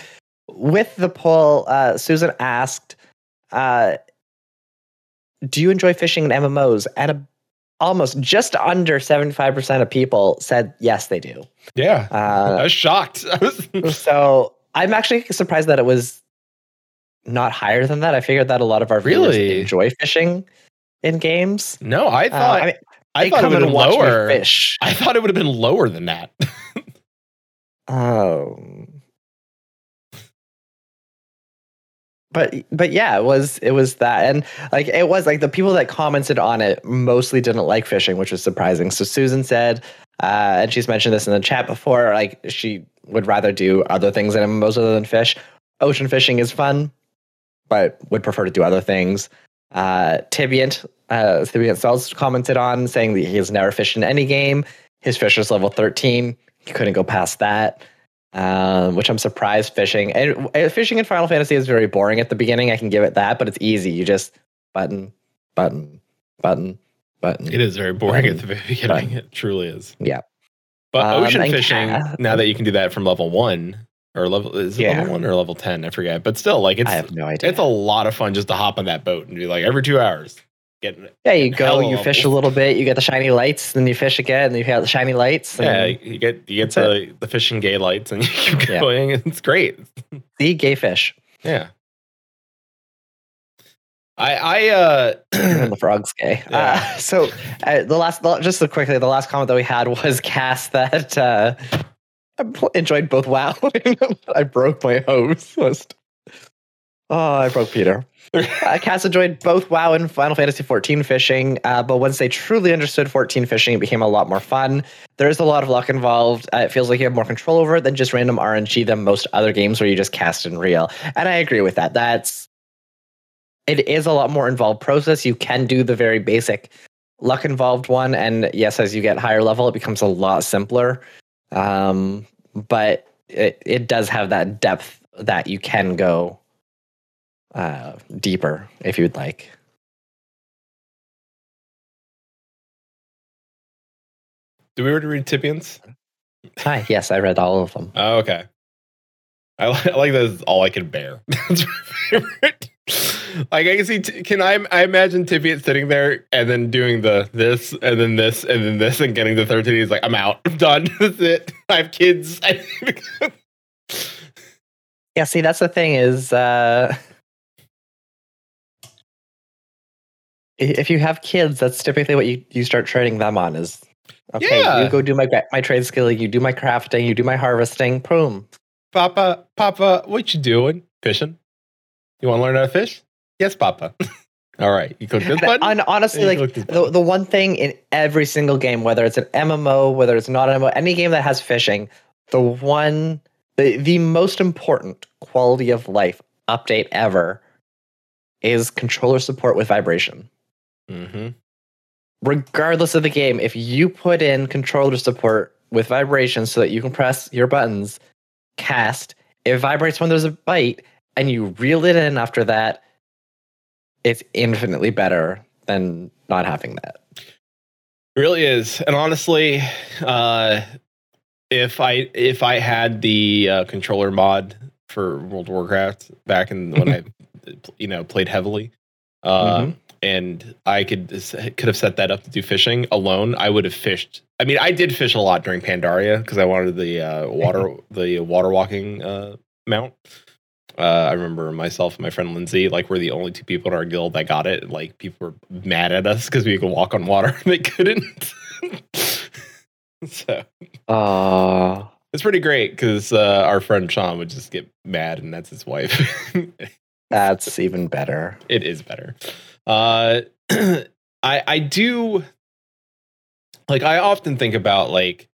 with the poll, uh, Susan asked, uh, "Do you enjoy fishing in MMOs?" And a, almost just under seventy-five percent of people said yes, they do. Yeah. [LAUGHS] I Uh, was shocked. [LAUGHS] So I'm actually surprised that it was not higher than that. I figured that a lot of our viewers Really? enjoy fishing in games. no, I Uh, thought I mean, I they thought it would have been lower. fish. I thought it would have been lower than that. [LAUGHS] Oh. But but yeah, it was it was that and like it was like the people that commented on it mostly didn't like fishing, which was surprising. So Susan said, uh, and she's mentioned this in the chat before, like she would rather do other things in MMOs other than fish. Ocean fishing is fun, but would prefer to do other things. Uh, Tibiant, uh, Tibiant Cells commented on saying that he has never fished in any game. His fish is level 13. He couldn't go past that, um, which I'm surprised fishing. And uh, fishing in Final Fantasy is very boring at the beginning. I can give it that, but it's easy. You just button, button, button, button. it is very boring at the very beginning. It truly is. Yeah. But Um, ocean and fishing, now that you can do that from level one or level is it Yeah. level one or level ten? I forget. But still, like it's I have no idea. it's a lot of fun just to hop on that boat and be like every two hours getting it. yeah, you go, you fish a [LAUGHS] little bit, you get the shiny lights, then you fish again, and you have the shiny lights. Yeah, you get you get the the fishing gay lights and [LAUGHS] you keep [LAUGHS] Yeah. going. and It's great. the gay fish Yeah. I I uh the [CLEARS THROAT] frog's gay. Yeah. Uh, so uh, the last, just so quickly, the last comment that we had was cast that uh, I enjoyed both WoW. [LAUGHS] I broke my host. Oh, I broke Peter. [LAUGHS] uh, Cass enjoyed both WoW and Final Fantasy XIV fishing, uh, but once they truly understood 14 fishing, it became a lot more fun. There is a lot of luck involved. Uh, it feels like you have more control over it than just random RNG than most other games where you just cast and reel. And I agree with that. That's it is a lot more involved process. You can do the very basic luck involved one, and yes, as you get higher level, it becomes a lot simpler. Um, but it it does have that depth that you can go uh, deeper if you'd like. do we already read Tipians? Hi, yes, I read all of them. Oh, okay. I, li- I like that. All I can bear. [LAUGHS] That's my favorite. Like I can see. T- can I? I imagine Tippy sitting there and then doing the this and then this and then this and getting the thirteen. He's like, I'm out. I'm done. [LAUGHS] That's it. I have kids. [LAUGHS] Yeah, see, that's the thing is, uh, if you have kids, that's typically what you, you start training them on is, okay, Yeah. you go do my my trade skill, you do my crafting, you do my harvesting, boom. Papa, Papa, what you doing? Fishing? You want to learn how to fish? Yes, Papa. [LAUGHS] all right. You click this button. And honestly, You like the, the one thing in every single game, whether it's an MMO, whether it's not an MMO, any game that has fishing, the one, the, the most important quality of life update ever is controller support with vibration. Mm-hmm. regardless of the game, if you put in controller support with vibration so that you can press your buttons, cast, it vibrates when there's a bite, and you reel it in after that, it's infinitely better than not having that. It really is. And honestly, uh, if I if I had the uh, controller mod for World of Warcraft back in when I [LAUGHS] you know played heavily, uh, Mhm. and I could could have set that up to do fishing alone, I would have fished. I mean, I did fish a lot during Pandaria because I wanted the uh, water [LAUGHS] the water walking uh, mount. Uh, I remember myself and my friend Lindsay, like, we're the only two people in our guild that got it. Like, people were mad at us because we could walk on water [LAUGHS] and they couldn't. [LAUGHS] so Oh, it's pretty great because uh, our friend Sean would just get mad, and that's his wife. [LAUGHS] that's even better. it is better. Uh, [CLEARS THROAT] I I do like I often think about like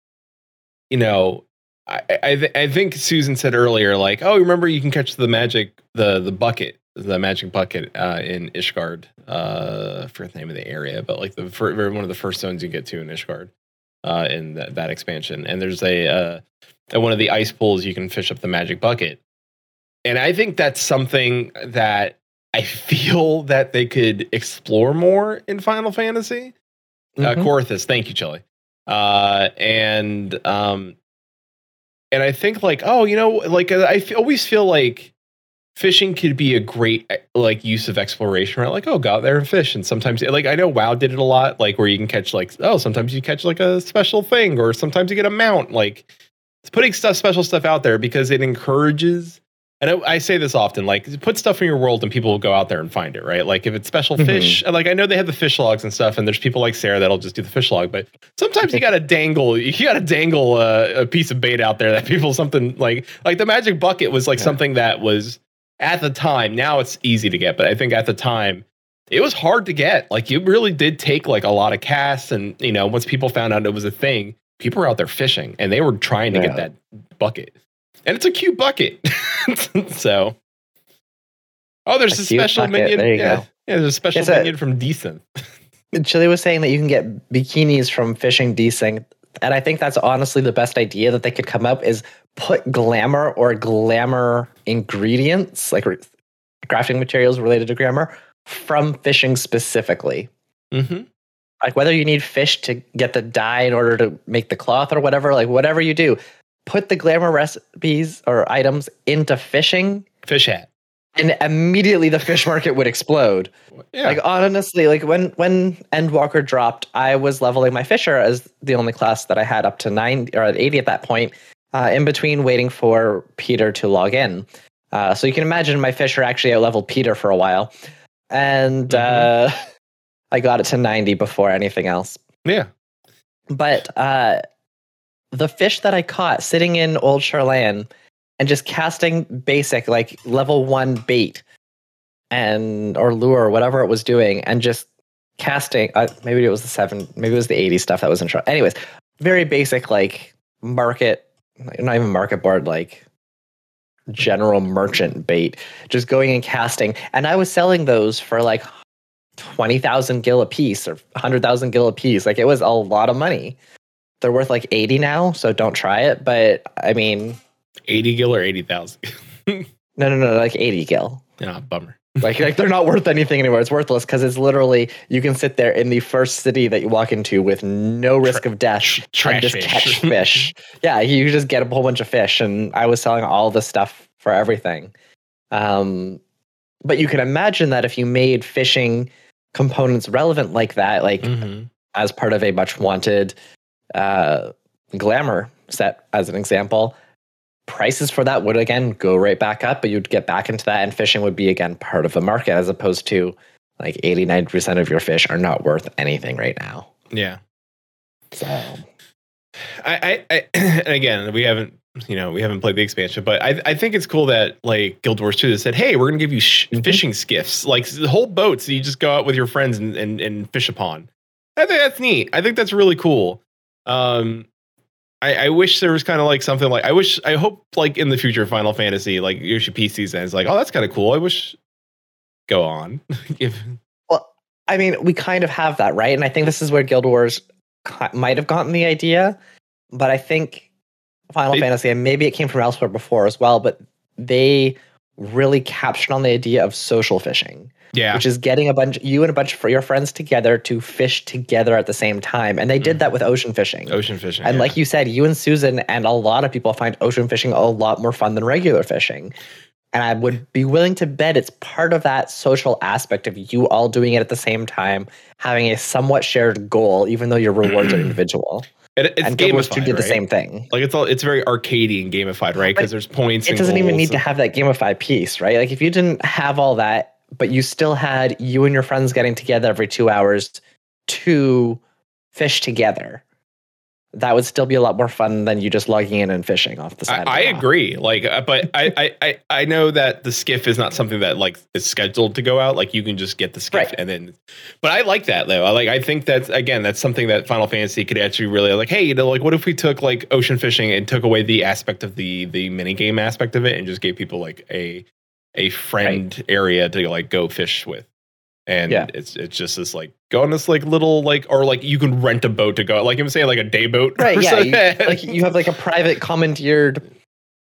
you know I I, th- I think Susan said earlier like oh remember you can catch the magic the the bucket the magic bucket uh, in Ishgard uh for the name of the area but like the fir- one of the first zones you get to in Ishgard uh in that, that expansion and there's a uh at one of the ice pools you can fish up the magic bucket and I think that's something that I feel [LAUGHS] that they could explore more in Final Fantasy. Uh, Mhm. Corthus, thank you, Chili. Uh, and um, and I think like, oh, you know, like I f- always feel like fishing could be a great eh, like use of exploration, right? Like, oh, go out there and fish, and sometimes like I know WoW did it a lot, like where you can catch like, oh, sometimes you catch like a special thing, or sometimes you get a mount, like it's putting stuff, special stuff out there because it encourages. And I, I say this often, like put stuff in your world and people will go out there and find it, right? Like if it's special Mhm. fish, like I know they have the fish logs and stuff, and there's people like Sayre that'll just do the fish log, but sometimes you gotta dangle, you gotta dangle a, a piece of bait out there that people something like like the magic bucket was like Yeah. something that was at the time. Now it's easy to get, but I think at the time it was hard to get. Like you really did take like a lot of casts, and you know once people found out it was a thing, people were out there fishing and they were trying to Yeah. get that bucket, and it's a cute bucket. [LAUGHS] so, oh, there's A a, special bucket, minion. there you yeah. go. yeah, there's a special It's a- minion from Decent. [LAUGHS] Chili was saying that you can get bikinis from fishing desync, and I think that's honestly the best idea that they could come up is put glamour or glamour ingredients, like re- crafting materials related to glamour, from fishing specifically. Mm-hmm. Like whether you need fish to get the dye in order to make the cloth or whatever, like whatever you do, put the glamour recipes or items into fishing, Fish hat. and immediately the fish market would explode. Yeah. Like honestly, like when when Endwalker dropped, I was leveling my Fisher as the only class that I had up to nine or at eighty at that point. Uh, in between waiting for Peter to log in, uh, so you can imagine my Fisher actually out leveled Peter for a while, and uh, [LAUGHS] I got it to ninety before anything else. yeah. But uh, the fish that I caught sitting in Old Sharlayan and just casting basic like level one bait and or lure or whatever it was doing and just casting uh, maybe it was the seven maybe it was the 80 stuff that was in charge anyways very basic like market not even market board like general merchant bait just going and casting. And i was selling those for like 20,000 gil a piece or 100,000 gil a piece like it was a lot of money they're worth like 80 now so don't try it but i mean 80 gil or 80,000. [LAUGHS] no no no like 80 gil yeah, bummer. [LAUGHS] like, like they're not worth anything anymore. It's worthless because it's literally you can sit there in the first city that you walk into with no risk of death Tr- and just fish. catch [LAUGHS] fish. yeah, you just get a whole bunch of fish, and I was selling all the stuff for everything. Um, but you can imagine that if you made fishing components relevant like that, like Mhm. as part of a much wanted uh, glamour set, as an example, prices for that would again go right back up, but you'd get back into that, and fishing would be again part of the market as opposed to like 80 90% of your fish are not worth anything right now. Yeah. So, I, I, I [CLEARS THROAT] and again, we haven't, you know, we haven't played the expansion, but I, I think it's cool that like Guild Wars 2 said, hey, we're going to give you sh- Mhm. fishing skiffs, like the whole boats that you just go out with your friends and, and, and fish upon. I think that's neat. I think that's really cool. Um, I, I wish there was kind of like something like I wish I hope like in the future Final Fantasy like Yoshi P season is like oh that's kind of cool I wish go on [LAUGHS] if well, I mean, we kind of have that, right? And I think this is where Guild Wars might have gotten the idea, but I think Final They- Fantasy, and maybe it came from elsewhere before as well, but they really captured on the idea of social fishing. Yeah. which is getting a bunch you and a bunch of your friends together to fish together at the same time. And they did mm. that with ocean fishing. Ocean fishing and yeah. like you said you and susan and a lot of people find ocean fishing a lot more fun than regular fishing. And i would be willing to bet it's part of that social aspect of you all doing it at the same time having a somewhat shared goal even though your rewards are [CLEARS THROAT] individual. It- it's and Guild Wars 2 gamified, did the same thing. Like it's all it's very arcadey and gamified right? Because there's points it and doesn't even need to have that gamified piece, right? Like if you didn't have all that, but you still had you and your friends getting together every two hours to fish together, that would still be a lot more fun than you just logging in and fishing off the side. I of the dock. agree. Like, uh, but I, I, I, I know that the skiff is not something that like is scheduled to go out. Like, you can just get the skiff Right. and then. But I like that though. I like. I think that's again that's something that Final Fantasy could actually really like. Hey, you know, like what if we took like ocean fishing and took away the aspect of the the mini game aspect of it and just gave people like a a friend area to like go fish with. And Yeah. it's it's just this like go on this like little like or like you can rent a boat to go like I'm saying like a day boat Right, yeah, you, like you have like a private commandeered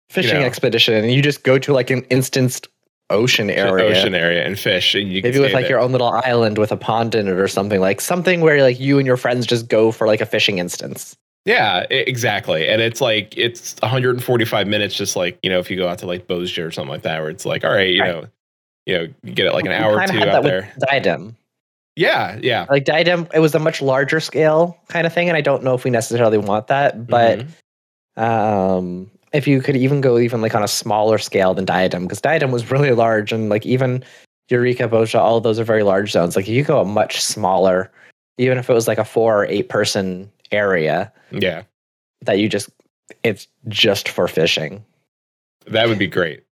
fishing know. expedition, and you just go to like an instanced ocean area, ocean area and fish and you can maybe with like there. your own little island with a pond in it or something like something where like you and your friends just go for like a fishing instance. Yeah, exactly. And it's like it's 145 minutes, just like you know, if you go out to like Bozja or something like that, where it's like, all right, you Right. know, you know, you get it like an We hour or two out that there. Diadem. Yeah, yeah. Like Diadem, it was a much larger scale kind of thing, and I don't know if we necessarily want that. But Mhm. um, if you could even go even like on a smaller scale than Diadem, because Diadem was really large, and like even Eureka, Bozja, all of those are very large zones. Like you go a much smaller, even if it was like a four or eight person area yeah, that you just it's just for fishing. that would be great.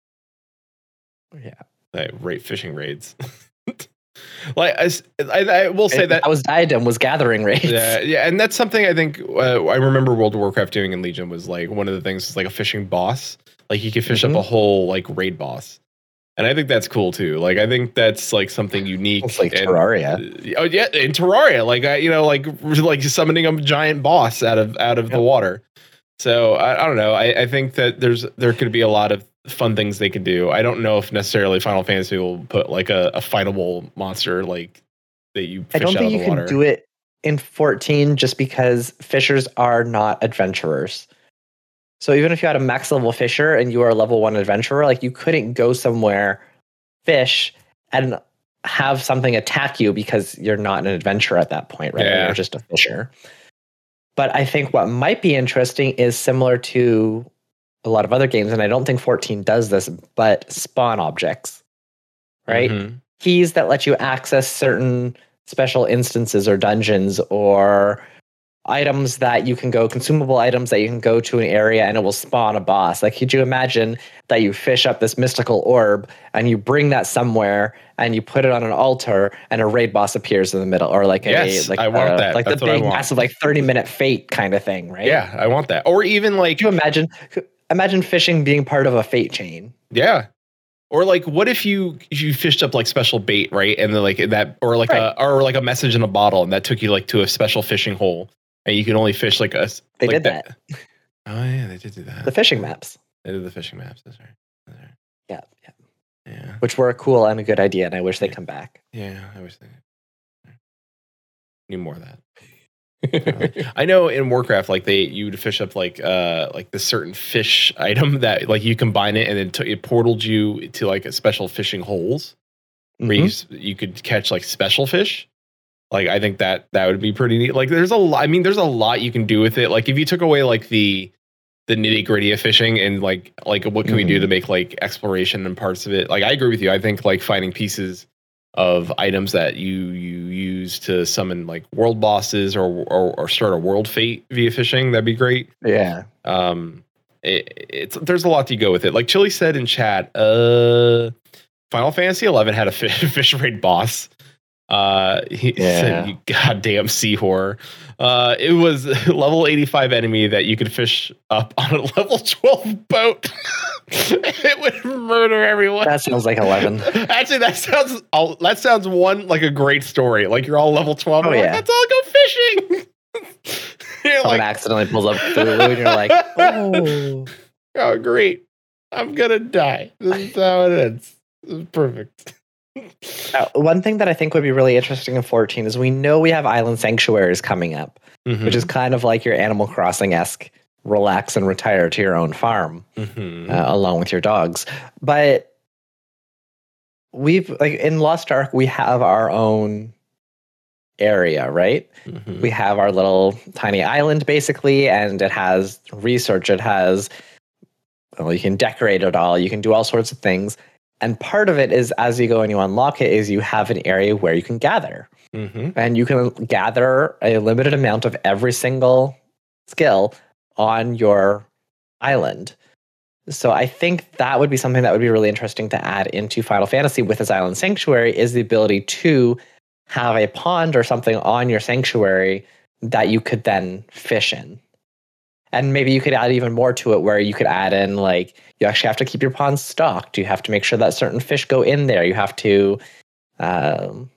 Yeah. Like rate fishing raids. [LAUGHS] like I—I will say that that was Diadem was gathering rates. Yeah, yeah, and that's something I think uh, I remember World of Warcraft doing in Legion was like one of the things is like a fishing boss. Like you could fish Mhm. up a whole like raid boss, and I think that's cool too. Like I think that's like something unique. It's like and- Terraria. Uh, oh yeah, in Terraria, like I, you know, like like summoning a giant boss out of out of the water. So I, I don't know. I, I think that there's there could be a lot of fun things they could do. I don't know if necessarily Final Fantasy will put like a, a fightable monster like that you I fish don't out think of you the water. can do it in 14 just because fishers are not adventurers. So even if you had a max level fisher and you are a level one adventurer, like you couldn't go somewhere, fish, and have something attack you because you're not an adventurer at that point, right? Yeah. You're just a fisher. But I think what might be interesting is similar to a lot of other games, and I don't think 14 does this, but spawn objects, right? Mhm. keys that let you access certain special instances or dungeons or items that you can go consumable items that you can go to an area and it will spawn a boss like could you imagine that you fish up this mystical orb and you bring that somewhere and you put it on an altar and a raid boss appears in the middle or like Yes, a like I want uh, that. like That's the big massive like 30 minute fate kind of thing right Yeah, I want that. Or even like could you imagine imagine fishing being part of a fate chain Yeah. Or like, what if you you fished up like special bait, right? And then like that, or like a or like a message in a bottle, and that took you like to a special fishing hole, and you can only fish like us. They like did that. [LAUGHS] Oh yeah, they did do that. the fishing maps they did the fishing maps. That's right. That's right. yeah, yeah Yeah, which were a cool and a good idea and i wish they come back yeah. I wish they need more of that. [LAUGHS] [LAUGHS] I know in Warcraft, like they you would fish up like uh like this certain fish item that like you combine it and then t- it portaled you to like a special fishing holes. where Mhm. you, you could catch like special fish. Like I think that that would be pretty neat. Like there's a lot. I mean, there's a lot you can do with it. Like if you took away like the the nitty gritty of fishing and like like what can we do to make like exploration and parts of it. Like I agree with you. I think like finding pieces of items that you you use to summon like world bosses or or, or start a world fate via fishing that'd be great Yeah. um it, it's there's a lot to go with it like chili said in chat uh final fantasy 11 had a [LAUGHS] fish, fish raid boss uh he [LAUGHS] Yeah. said [LAUGHS] you goddamn sea horror uh it was a [LAUGHS] level 85 enemy that you could fish up on a level 12 boat it would murder everyone That sounds like 11. Actually, that sounds all that sounds one like a great story. Like you're all level twelve. Oh, you're like, yeah. Let's all go fishing. you're Someone like, accidentally pulls up Cthulhu and you're like, oh. oh great, I'm gonna die. This is how it ends. This is perfect. Now, one thing that I think would be really interesting in 14 is we know we have island sanctuaries coming up, Mm-hmm. which is kind of like your Animal Crossing esque relax and retire to your own farm Mhm. uh, along with your dogs. But we've, like in Lost Ark, we have our own area, right? Mhm. we have our little tiny island basically and it has research it has well you can decorate it all you can do all sorts of things and part of it is as you go and you unlock it is you have an area where you can gather. Mhm. and you can gather a limited amount of every single skill on your island. So i think that would be something that would be really interesting to add into final fantasy with this island sanctuary is the ability to have a pond or something on your sanctuary that you could then fish in and maybe you could add even more to it where you could add in like you actually have to keep your pond stocked you have to make sure that certain fish go in there you have to um,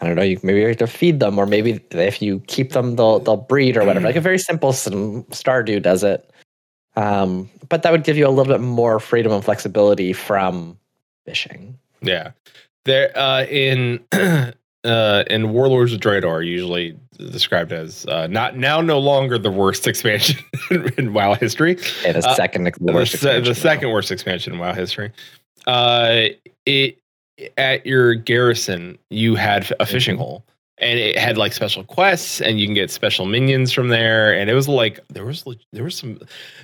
I don't know. You maybe you have to feed them, or maybe if you keep them, they'll they'll breed or whatever. Like a very simple s- Stardew does it. Um, but that would give you a little bit more freedom and flexibility from fishing. Yeah. There uh in [CLEARS THROAT] uh uh, and Warlords of Draenor are usually described as uh, not now no longer the worst [LAUGHS] expansion in WoW history. Yeah, the Uh, second the The, worst expansion, the second worst expansion in WoW history. Uh, it at your garrison you had a fishing Mhm. hole, and it had like special quests, and you can get special minions from there. And it was like there was there was some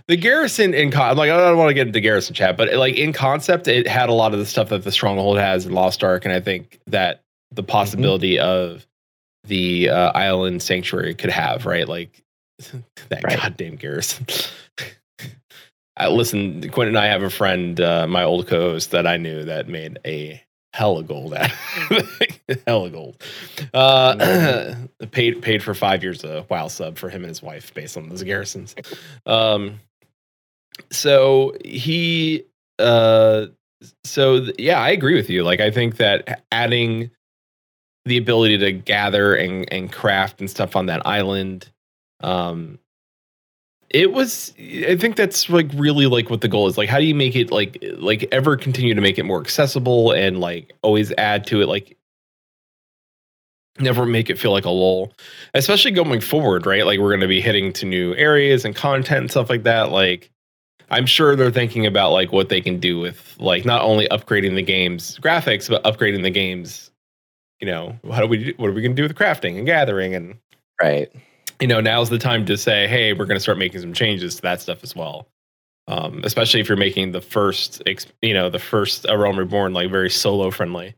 the garrison in con- I'm like I don't want to get into garrison chat, but like in concept, it had a lot of the stuff that the stronghold has in Lost Ark, and I think that the possibility of the uh, island sanctuary could have right like [LAUGHS] that Right. goddamn garrison. [LAUGHS] I listen. Quinn and I have a friend, uh, my old co-host that I knew that made a hella gold out of it. [LAUGHS] hella gold. Uh, [CLEARS THROAT] paid paid for five years of WoW sub for him and his wife based on those garrisons. Um, so he, uh, so th- yeah, I agree with you. Like, I think that adding the ability to gather and and craft and stuff on that island, um, it was i think that's like really like what the goal is. Like how do you make it like like ever continue to make it more accessible and like always add to it? Like never make it feel like a lull especially going forward right? Like we're going to be hitting to new areas and content and stuff like that. Like i'm sure they're thinking about like what they can do with like not only upgrading the game's graphics but upgrading the game's you know how do we do, what are we going to do with crafting and gathering and right. you know, now's the time to say, hey, we're going to start making some changes to that stuff as well. Um, especially if you're making the first, you know, the first A Realm Reborn like very solo friendly.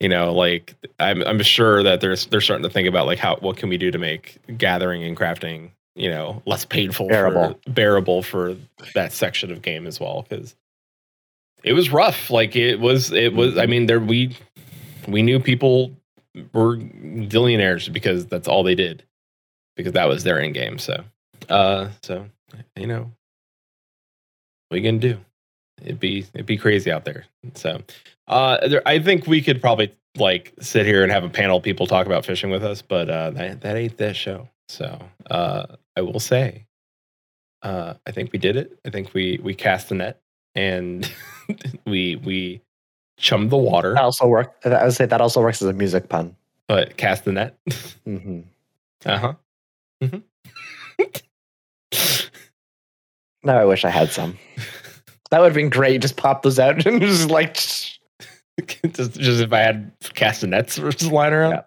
You know, like I'm, I'm sure that there's they're starting to think about like how what can we do to make gathering and crafting, you know, less painful, Bearable. for, bearable for that section of game as well because it was rough. Like it was, it was. I mean, there we we knew people were billionaires because that's all they did because that was their end game. So, uh, so you know, what are you gonna do? It'd be it'd be crazy out there. So, uh, there, I think we could probably like sit here and have a panel of people talk about fishing with us, but uh, that that ain't this show. So, uh, I will say, uh, I think we did it. I think we we cast the net and [LAUGHS] we we chummed the water, That also work. I would say that also works as a music pun. but cast the net. hmm uh huh. Now I wish I had some. That would have been great. Just pop those out [LAUGHS] and just like. [LAUGHS] just, just if I had castanets [LAUGHS] just lying around. Yeah.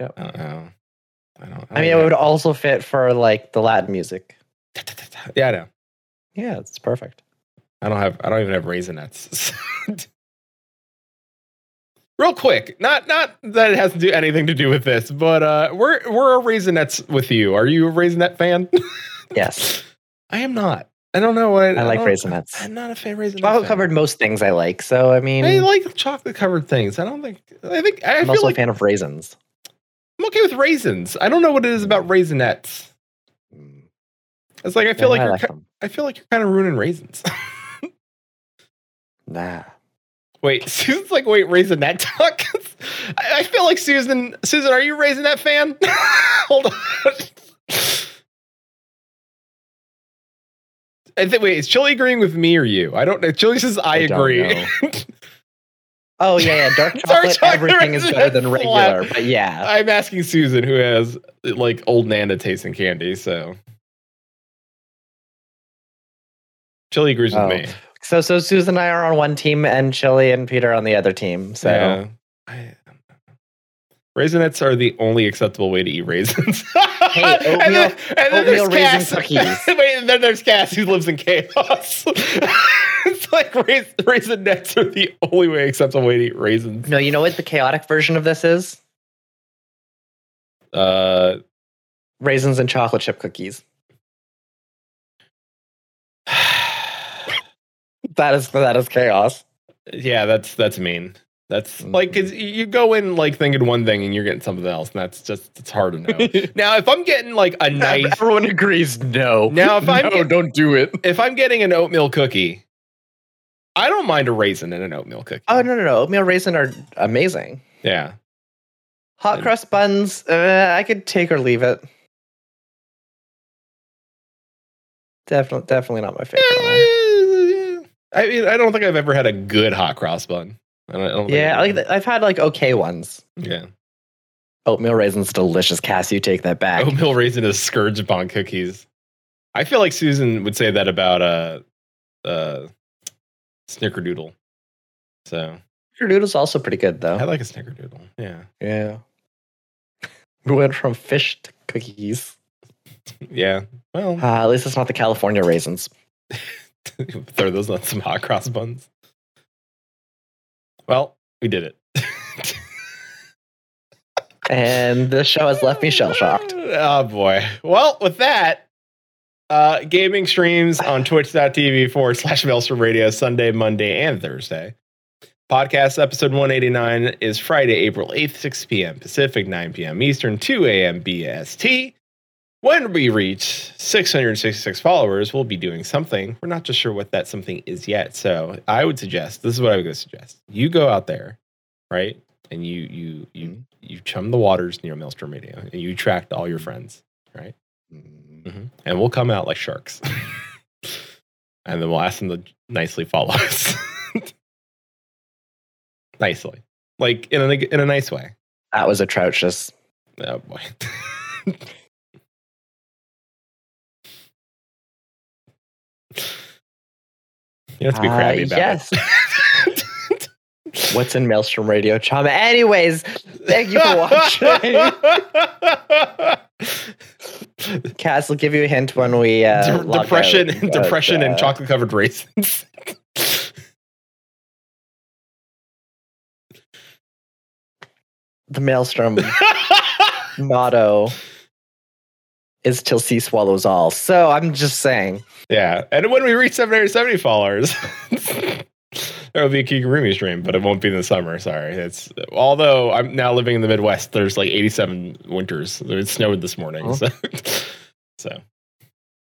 Yep. I don't know. I don't. I mean, it would also fit for like the Latin music. Yeah, I know. Yeah, it's perfect. I don't have. I don't even have raisinets. Real quick, not not that it has to do anything to do with this, but uh, we're we're a raisinets with you. Are you a raisinette fan? [LAUGHS] Yes, I am not. I don't know what I like don't- raisinets. I'm not a fan of raisinets. Chocolate covered most things I like. So I mean, I like chocolate covered things. I don't think. I think. I I'm feel also like a fan of raisins. I'm okay with raisins. I don't know what it is about raisinets. Mm, It's like I feel yeah, like I you're like I feel like you're kind of ruining raisins. [LAUGHS] Nah. Wait, [LAUGHS] Susan's like, wait, raisinette talk. [LAUGHS] I, I feel like Susan. Susan, are you raising that fan? [LAUGHS] Hold on. I think. Wait, is Chili agreeing with me or you? I don't know. Chili says I, I agree. Oh yeah, yeah. Dark Dark chocolate. chocolate everything is better than regular. But yeah, I'm asking Susan, who has like old Nana tasting candy. So Chili agrees with Oh. me. So so Susan and I are on one team, and Chili and Peter on the other team. So Yeah. I, Raisinets are the only acceptable way to eat raisins. [LAUGHS] Hey, and then, and then there's oatmeal Cass. [LAUGHS] Wait, and then there's Cass who lives in chaos. [LAUGHS] it's like rais- raisinets are the only way acceptable way to eat raisins. no, you know what the chaotic version of this is? Uh, Raisins and chocolate chip cookies. That is that is chaos. yeah, that's that's mean. That's Mm-hmm. like 'cause you go in like thinking one thing and you're getting something else, and that's just it's hard to know. [LAUGHS] now, if I'm getting like a nice Everyone agrees. No. Now, if [LAUGHS] I'm no, get- don't do it. if I'm getting an oatmeal cookie, I don't mind a raisin in an oatmeal cookie. Oh no no no! Oatmeal raisin are amazing. Yeah. Hot And- crust buns, uh, I could take or leave it. Definitely, definitely not my favorite. I mean, I don't think I've ever had a good hot cross bun. I don't, I don't think yeah, I've like I've had like okay ones. yeah. Oatmeal raisins, delicious. Cass, you take that back. Oatmeal raisin is scourge upon cookies. I feel like Susan would say that about uh, uh, Snickerdoodle. So Snickerdoodle's also pretty good though. I like a Snickerdoodle. Yeah, yeah. We went from fish to cookies. [LAUGHS] yeah. Well, Uh, at least it's not the California raisins. [LAUGHS] [LAUGHS] throw those on some hot cross buns. Well, we did it. [LAUGHS] And this show has left me shell shocked. [LAUGHS] Oh boy. Well, with that, uh, gaming streams on [SIGHS] twitch.tv forward slash Maelstrom Radio Sunday, Monday, and Thursday. Podcast episode 189 is Friday, April 8th, 6 p.m. Pacific, 9 p.m. Eastern, 2 a.m. BST. When we reach 666 followers, we'll be doing something. We're not just sure what that something is yet. So I would suggest this is what I would suggest. You go out there, right? And you you you mm-hmm. you chum the waters near Maelstrom Radio and you attract all your mm-hmm. friends, right? Mhm. And we'll come out like sharks. [LAUGHS] and then we'll ask them to nicely follow [LAUGHS] us. nicely. Like in a in a nice way. That was atrocious. Oh boy. [LAUGHS] you have to be Uh, crabby about yes. it. [LAUGHS] What's in Maelstrom Radio Chama? Anyways, thank you for watching. [LAUGHS] Cass will give you a hint when we uh, De- depression, out, but, depression, and uh, chocolate covered raisins. [LAUGHS] The Maelstrom motto is till sea swallows all. So I'm just saying. yeah, and when we reach 770 followers, [LAUGHS] there will be a Kigurumi stream, but it won't be in the summer. Sorry, it's although I'm now living in the Midwest. There's like 87 winters. It snowed this morning, Oh. so [LAUGHS] so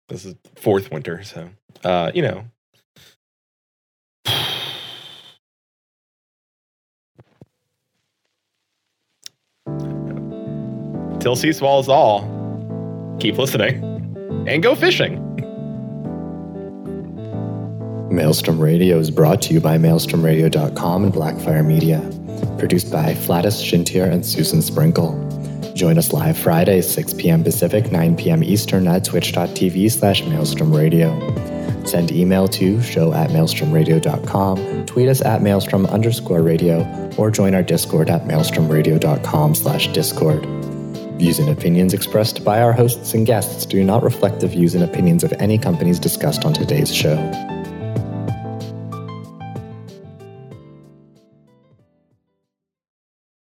this is fourth winter. So uh, you know. [SIGHS] Till sea swallows all. Keep listening and go fishing. Maelstrom Radio is brought to you by maelstromradio.com and Blackfire Media. Produced by Flatus Shintier and Susan Sprinkle. Join us live Friday, 6 p.m. Pacific, 9 p.m. Eastern at twitch.tv slash maelstrom radio. Send email to show at maelstromradio.com, tweet us at maelstrom underscore radio, or join our Discord at maelstromradio.com slash discord. Views and opinions expressed by our hosts and guests do not reflect the views and opinions of any companies discussed on today's show.